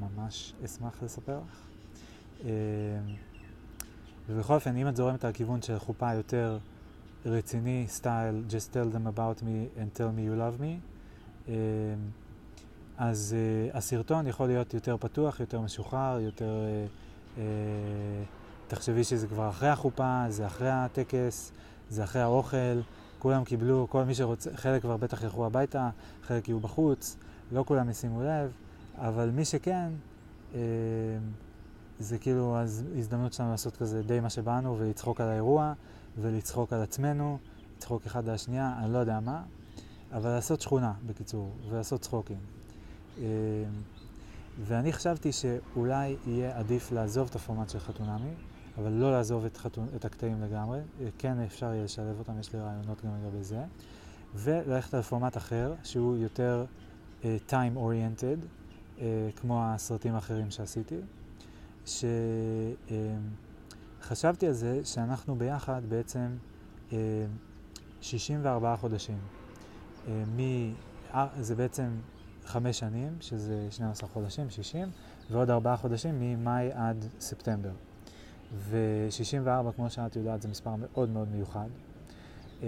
ממש אשמח לספר לך. אה, ובכל אופן, אם את זורמת על כיוון של חופה יותר רציני, סטייל, just tell them about me and tell me you love me, אז הסרטון יכול להיות יותר פתוח, יותר משוחרר, יותר... תחשבי שזה כבר אחרי החופה, זה אחרי הטקס, זה אחרי האוכל. כולם קיבלו, כל מי שרוצה, חלק כבר בטח ילכו הביתה, חלק יהיו בחוץ, לא כולם ישימו לב, אבל מי שכן, אה, זה כאילו הזדמנות שלנו לעשות כזה די מה שבאנו ולצחוק על האירוע ולצחוק על עצמנו, לצחוק אחד על השנייה, אני לא יודע מה, אבל לעשות שכונה, בקיצור, ולעשות צחוקים. אה, ואני חשבתי שאולי יהיה עדיף לעזוב את הפורמט של חתונמי, אבל לא לעזוב את, חתון, את הקטעים לגמרי, כן אפשר יהיה לשלב אותם, יש לי רעיונות גם לגבי זה, וללכת על פורמט אחר, שהוא יותר uh, time oriented, uh, כמו הסרטים האחרים שעשיתי, שחשבתי uh, על זה שאנחנו ביחד בעצם uh, 64 חודשים. Uh, מ... זה בעצם חמש שנים, שזה 12 חודשים, 60, ועוד ארבעה חודשים ממאי עד ספטמבר. ו-64, כמו שאת יודעת, זה מספר מאוד מאוד מיוחד אמ,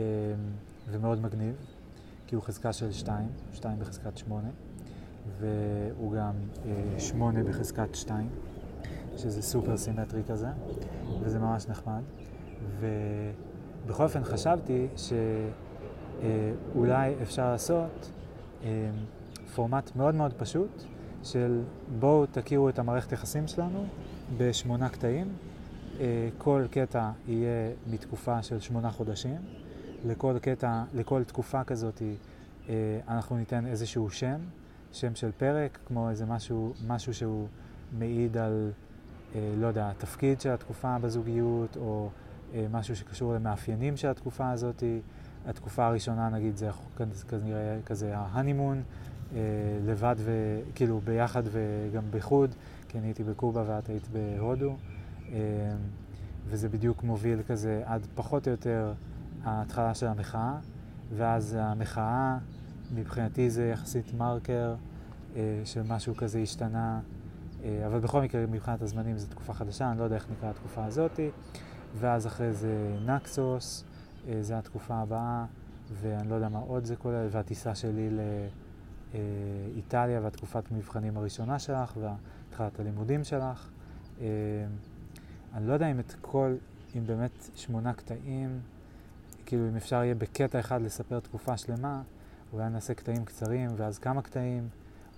ומאוד מגניב, כי הוא חזקה של 2, 2 בחזקת 8, והוא גם 8 אה, בחזקת 2, שזה סופר סימטרי כזה, וזה ממש נחמד. ובכל אופן חשבתי שאולי אפשר לעשות אמ, פורמט מאוד מאוד פשוט של בואו תכירו את המערכת יחסים שלנו בשמונה קטעים, אה, כל קטע יהיה מתקופה של שמונה חודשים, לכל קטע, לכל תקופה כזאת, אה, אנחנו ניתן איזשהו שם, שם של פרק, כמו איזה משהו, משהו שהוא מעיד על, אה, לא יודע, התפקיד של התקופה בזוגיות, או משהו שקשור למאפיינים של התקופה הזאת. התקופה הראשונה, נגיד, זה כנראה כזה ההנימון, לבד וכאילו ביחד וגם בחוד, כי אני הייתי בקובה ואת היית בהודו, וזה בדיוק מוביל כזה עד פחות או יותר ההתחלה של המחאה, ואז המחאה, מבחינתי זה יחסית מרקר אה, משהו כזה השתנה, אה, אבל בכל מקרה מבחינת הזמנים זו תקופה חדשה, אני לא יודע איך נקרא התקופה הזאתי, ואז אחרי זה נקסוס, אה, זה התקופה הבאה, ואני לא יודע מה עוד זה כולל, והטיסה שלי לאיטליה והתקופת מבחנים הראשונה שלך והתחלת הלימודים שלך. אה, אני לא יודע אם את כל, אם באמת שמונה קטעים, כאילו אם אפשר יהיה בקטע אחד לספר תקופה שלמה, אולי נעשה קטעים קצרים ואז כמה קטעים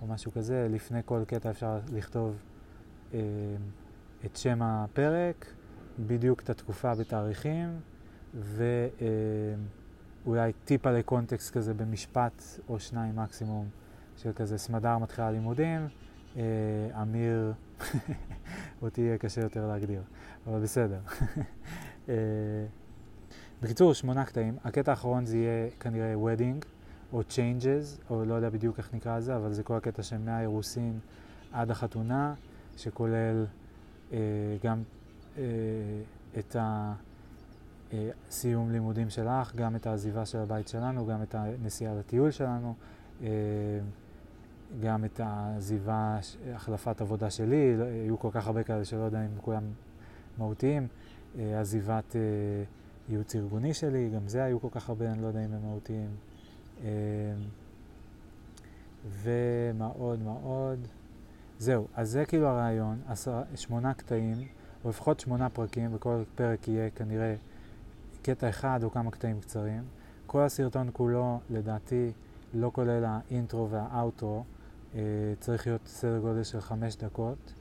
או משהו כזה, לפני כל קטע אפשר לכתוב אה, את שם הפרק, בדיוק את התקופה בתאריכים, ואולי אה, טיפה לקונטקסט כזה במשפט או שניים מקסימום, של כזה סמדר מתחילה לימודים, אה, אמיר, אותי יהיה קשה יותר להגדיר, אבל בסדר. אה, בקיצור, שמונה קטעים. הקטע האחרון זה יהיה כנראה wedding או changes, או לא יודע בדיוק איך נקרא לזה, אבל זה כל הקטע של מהאירוסין עד החתונה, שכולל אה, גם אה, את הסיום אה, לימודים שלך, גם את העזיבה של הבית שלנו, גם את הנסיעה לטיול שלנו, אה, גם את העזיבה, החלפת עבודה שלי, לא, היו כל כך הרבה כאלה שלא יודע אם כולם מהותיים, אה, עזיבת... אה, ייעוץ ארגוני שלי, גם זה היו כל כך הרבה, אני לא יודע אם הם מהותיים. אמ, ומה עוד, מה עוד? זהו, אז זה כאילו הרעיון, שמונה קטעים, או לפחות שמונה פרקים, וכל פרק יהיה כנראה קטע אחד או כמה קטעים קצרים. כל הסרטון כולו, לדעתי, לא כולל האינטרו והאוטרו, אה, צריך להיות סדר גודל של חמש דקות,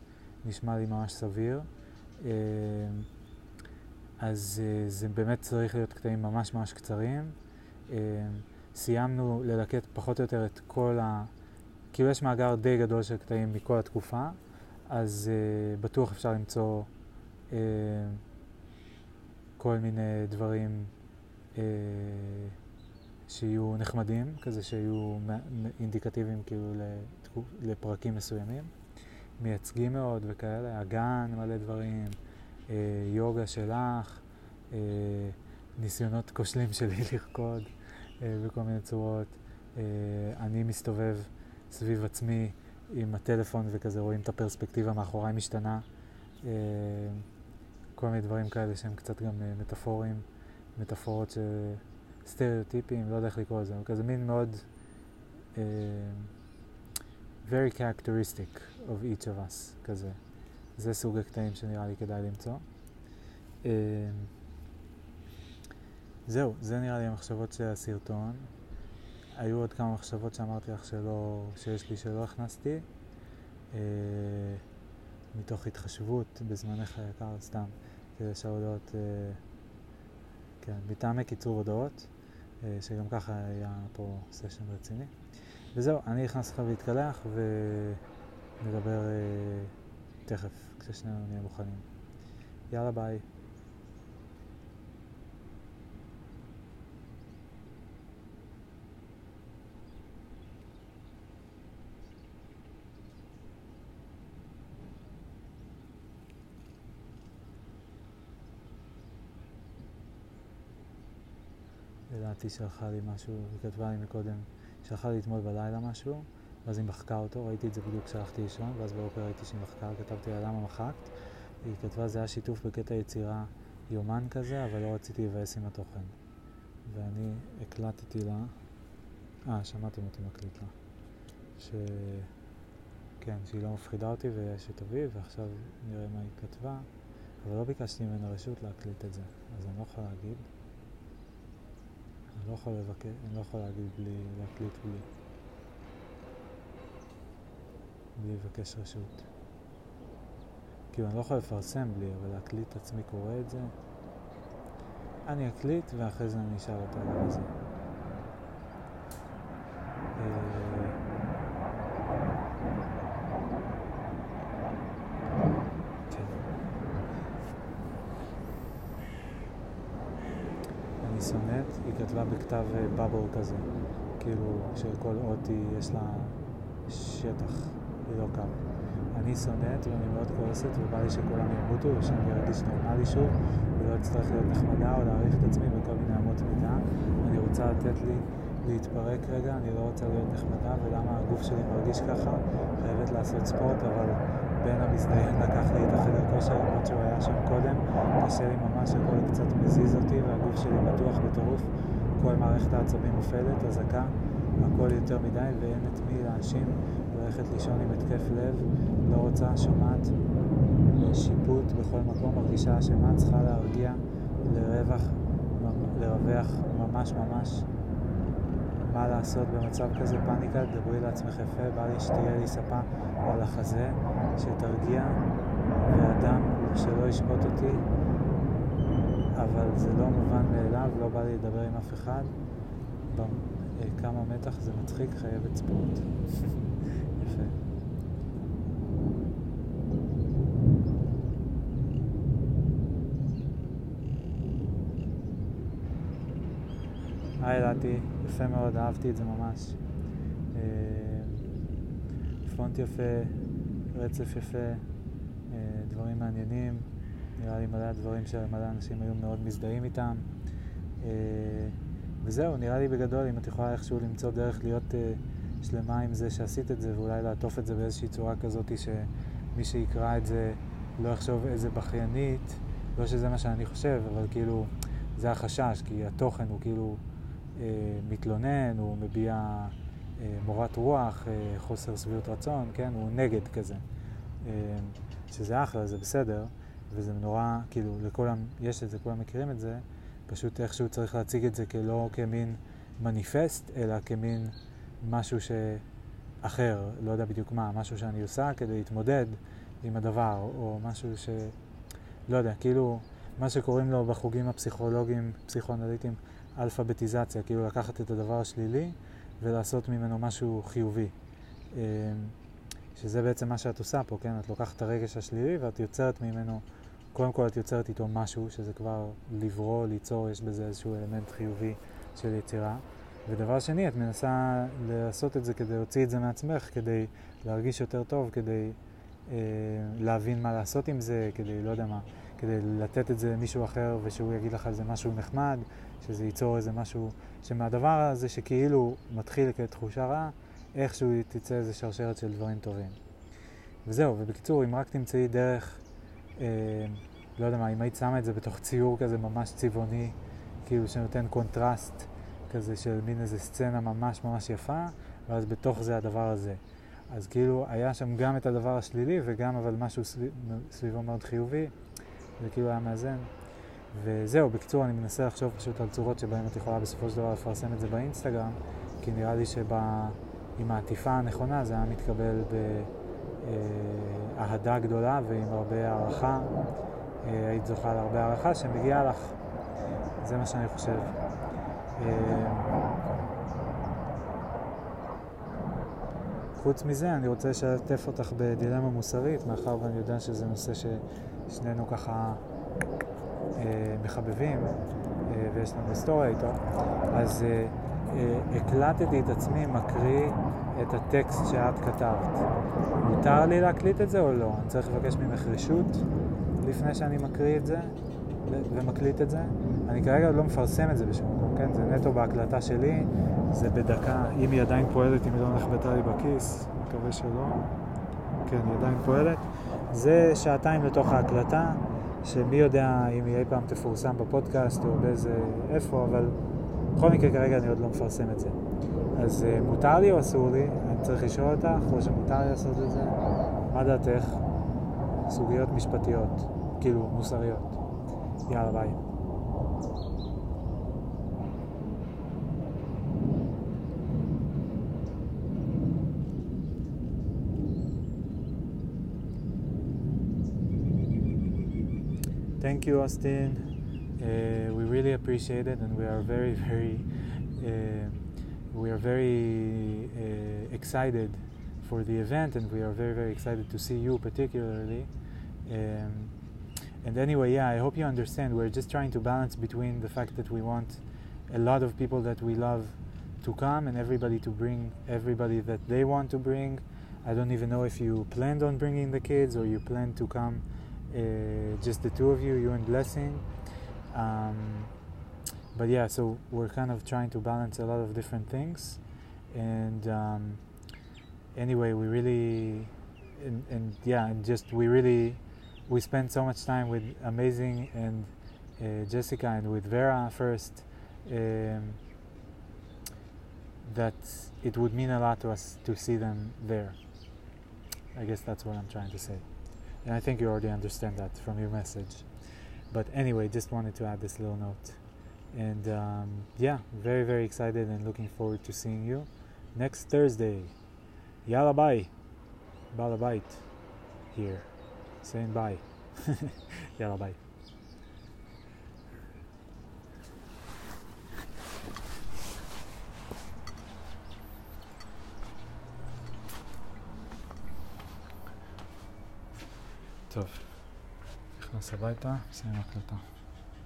נשמע לי ממש סביר. אה, אז uh, זה באמת צריך להיות קטעים ממש ממש קצרים. Uh, סיימנו ללקט פחות או יותר את כל ה... כאילו יש מאגר די גדול של קטעים מכל התקופה, אז uh, בטוח אפשר למצוא uh, כל מיני דברים uh, שיהיו נחמדים, כזה שיהיו אינדיקטיביים כאילו לפרקים מסוימים, מייצגים מאוד וכאלה, אגן מלא דברים. אה, יוגה שלך, אה, ניסיונות כושלים שלי לרקוד אה, בכל מיני צורות. אה, אני מסתובב סביב עצמי עם הטלפון וכזה רואים את הפרספקטיבה מאחוריי משתנה. אה, כל מיני דברים כאלה שהם קצת גם אה, מטאפורים, מטאפורות של סטריאוטיפים, לא יודע איך לקרוא לזה, כזה מין מאוד uh, very characteristic of each of us, כזה. זה סוג הקטעים שנראה לי כדאי למצוא. אמ, זהו, זה נראה לי המחשבות של הסרטון. היו עוד כמה מחשבות שאמרתי לך שלא, שיש לי שלא הכנסתי, אה, מתוך התחשבות בזמנך היקר, סתם, כדי שההודעות, אה, כן, מטעמי קיצור הודעות, אה, שגם ככה היה פה סשן רציני. וזהו, אני נכנס לך להתקלח ונדבר אה, תכף. כששנינו נהיה מוכנים. יאללה ביי. לדעתי שלחה לי משהו, היא כתבה לי מקודם, לי אתמול בלילה משהו, ואז היא מחקה אותו, ראיתי את זה בדיוק כשהלכתי לישון, ואז בבוקר ראיתי שהיא מחקה, כתבתי לה למה מחקת. היא כתבה זה היה שיתוף בקטע יצירה יומן כזה, אבל לא רציתי לבאס עם התוכן. ואני הקלטתי לה, אה, שמעתם אותי מקליט לה, ש... כן, שהיא לא מפחידה אותי ושתביא, ועכשיו נראה מה היא כתבה, אבל לא ביקשתי ממנה רשות להקליט את זה, אז אני לא יכול להגיד. אני לא יכול לבקש, אני לא יכול להגיד בלי, להקליט בלי. בלי לבקש רשות. כאילו, אני לא יכול לפרסם בלי, אבל להקליט את עצמי קורא את זה. אני אקליט ואחרי זה אני אשאל אותה על זה. אה, כן. אני כתבה בכתב בבל כזה, כאילו שכל אות היא, יש לה שטח, היא לא קו. אני שונאת ואני מאוד כועסת ובא לי שכולם ימותו ושאני ארגיש נורמלי שוב ולא אצטרך להיות נחמדה או להעריך את עצמי בכל מיני אמות מידה. אני רוצה לתת לי להתפרק רגע, אני לא רוצה להיות נחמדה ולמה הגוף שלי מרגיש ככה, חייבת לעשות ספורט, אבל בן המזדיין לקח לי את החדר כושר למרות שהוא היה שם קודם, קשה לי ממש, הכל קצת מזיז אותי והגוף שלי מתוח בטירוף, כל מערכת העצבים מופעלת, אזעקה, הכל יותר מדי ואין את מי להאשים, הולכת לישון עם התקף לב, לא רוצה, שומעת שיפוט בכל מקום, מרגישה אשמה, צריכה להרגיע, לרווח, לרווח ממש ממש. מה לעשות במצב כזה? פאניקה, דברי לעצמך יפה, בא לי שתהיה לי ספה על החזה, שתרגיע, ואדם שלא ישפוט אותי, אבל זה לא מובן מאליו, לא בא לי לדבר עם אף אחד. כמה מתח זה מצחיק, חייבת ספורט. יפה. היי לטי, יפה מאוד, אהבתי את זה ממש. אה, פונט יפה, רצף יפה, אה, דברים מעניינים, נראה לי מלא דברים שמלא אנשים היו מאוד מזדהים איתם. אה, וזהו, נראה לי בגדול, אם את יכולה איכשהו למצוא דרך להיות שלמה עם זה שעשית את זה, ואולי לעטוף את זה באיזושהי צורה כזאת שמי שיקרא את זה לא יחשוב איזה בכיינית, לא שזה מה שאני חושב, אבל כאילו, זה החשש, כי התוכן הוא כאילו אה, מתלונן, הוא מביע אה, מורת רוח, אה, חוסר שביעות רצון, כן? הוא נגד כזה. אה, שזה אחלה, זה בסדר, וזה נורא, כאילו, לכולם יש את זה, כולם מכירים את זה, פשוט איכשהו צריך להציג את זה כלא כמין מניפסט, אלא כמין משהו שאחר, לא יודע בדיוק מה, משהו שאני עושה כדי להתמודד עם הדבר, או משהו ש... לא יודע, כאילו, מה שקוראים לו בחוגים הפסיכולוגיים, פסיכואנליטיים, אלפביטיזציה, כאילו לקחת את הדבר השלילי ולעשות ממנו משהו חיובי. אמ, שזה בעצם מה שאת עושה פה, כן? את לוקחת את הרגש השלילי ואת יוצרת ממנו, קודם כל את יוצרת איתו משהו, שזה כבר לברוא, ליצור, יש בזה איזשהו אלמנט חיובי של יצירה. ודבר שני, את מנסה לעשות את זה כדי להוציא את זה מעצמך, כדי להרגיש יותר טוב, כדי אה, להבין מה לעשות עם זה, כדי, לא יודע מה, כדי לתת את זה למישהו אחר ושהוא יגיד לך על זה משהו נחמד, שזה ייצור איזה משהו, שמהדבר הזה שכאילו מתחיל כתחושה רעה, איכשהו תצא איזה שרשרת של דברים טובים. וזהו, ובקיצור, אם רק תמצאי דרך, לא יודע מה, אם היית שמה את זה בתוך ציור כזה ממש צבעוני, כאילו שנותן קונטרסט כזה של מין איזה סצנה ממש ממש יפה, ואז בתוך זה הדבר הזה. אז כאילו היה שם גם את הדבר השלילי וגם אבל משהו סביב, סביבו מאוד חיובי, זה כאילו היה מאזן. וזהו, בקיצור, אני מנסה לחשוב פשוט על צורות שבהן את יכולה בסופו של דבר לפרסם את זה באינסטגרם, כי נראה לי שעם העטיפה הנכונה זה היה מתקבל באהדה גדולה ועם הרבה הערכה. אה, היית זוכה להרבה הערכה שמגיעה לך. זה מה שאני חושב. אה, חוץ מזה, אני רוצה לשתף אותך בדילמה מוסרית, מאחר ואני יודע שזה נושא ששנינו ככה אה, מחבבים, אה, ויש לנו היסטוריה איתו, אז אה, הקלטתי את עצמי מקריא את הטקסט שאת כתבת. מותר לי להקליט את זה או לא? אני צריך לבקש ממך רשות לפני שאני מקריא את זה ומקליט את זה? אני כרגע עוד לא מפרסם את זה בשום מקום, כן? זה נטו בהקלטה שלי, זה בדקה, אם היא עדיין פועלת, אם היא לא נחבטה לי בכיס, מקווה שלא. כן, היא עדיין פועלת. זה שעתיים לתוך ההקלטה. שמי יודע אם היא אי פעם תפורסם בפודקאסט או באיזה איפה, אבל בכל מקרה כרגע אני עוד לא מפרסם את זה. אז uh, מותר לי או אסור לי? אני צריך לשאול אותך, או שמותר לי לעשות את זה? מה דעתך? סוגיות משפטיות, כאילו מוסריות. יאללה ביי. Thank you, Austin. Uh, we really appreciate it, and we are very, very, uh, we are very uh, excited for the event, and we are very, very excited to see you particularly. Um, and anyway, yeah, I hope you understand. We're just trying to balance between the fact that we want a lot of people that we love to come and everybody to bring everybody that they want to bring. I don't even know if you planned on bringing the kids or you plan to come uh, just the two of you, you and Blessing. Um, but yeah, so we're kind of trying to balance a lot of different things. And um, anyway, we really, and, and yeah, and just we really, we spent so much time with Amazing and uh, Jessica and with Vera first. Um, that it would mean a lot to us to see them there. I guess that's what I'm trying to say. And I think you already understand that from your message but anyway, just wanted to add this little note. And um, yeah, very, very excited and looking forward to seeing you next Thursday. Yalla bye. Balabite here. Saying bye. Yalla bye. Tough. נכנס הביתה, מסיים הקלטה.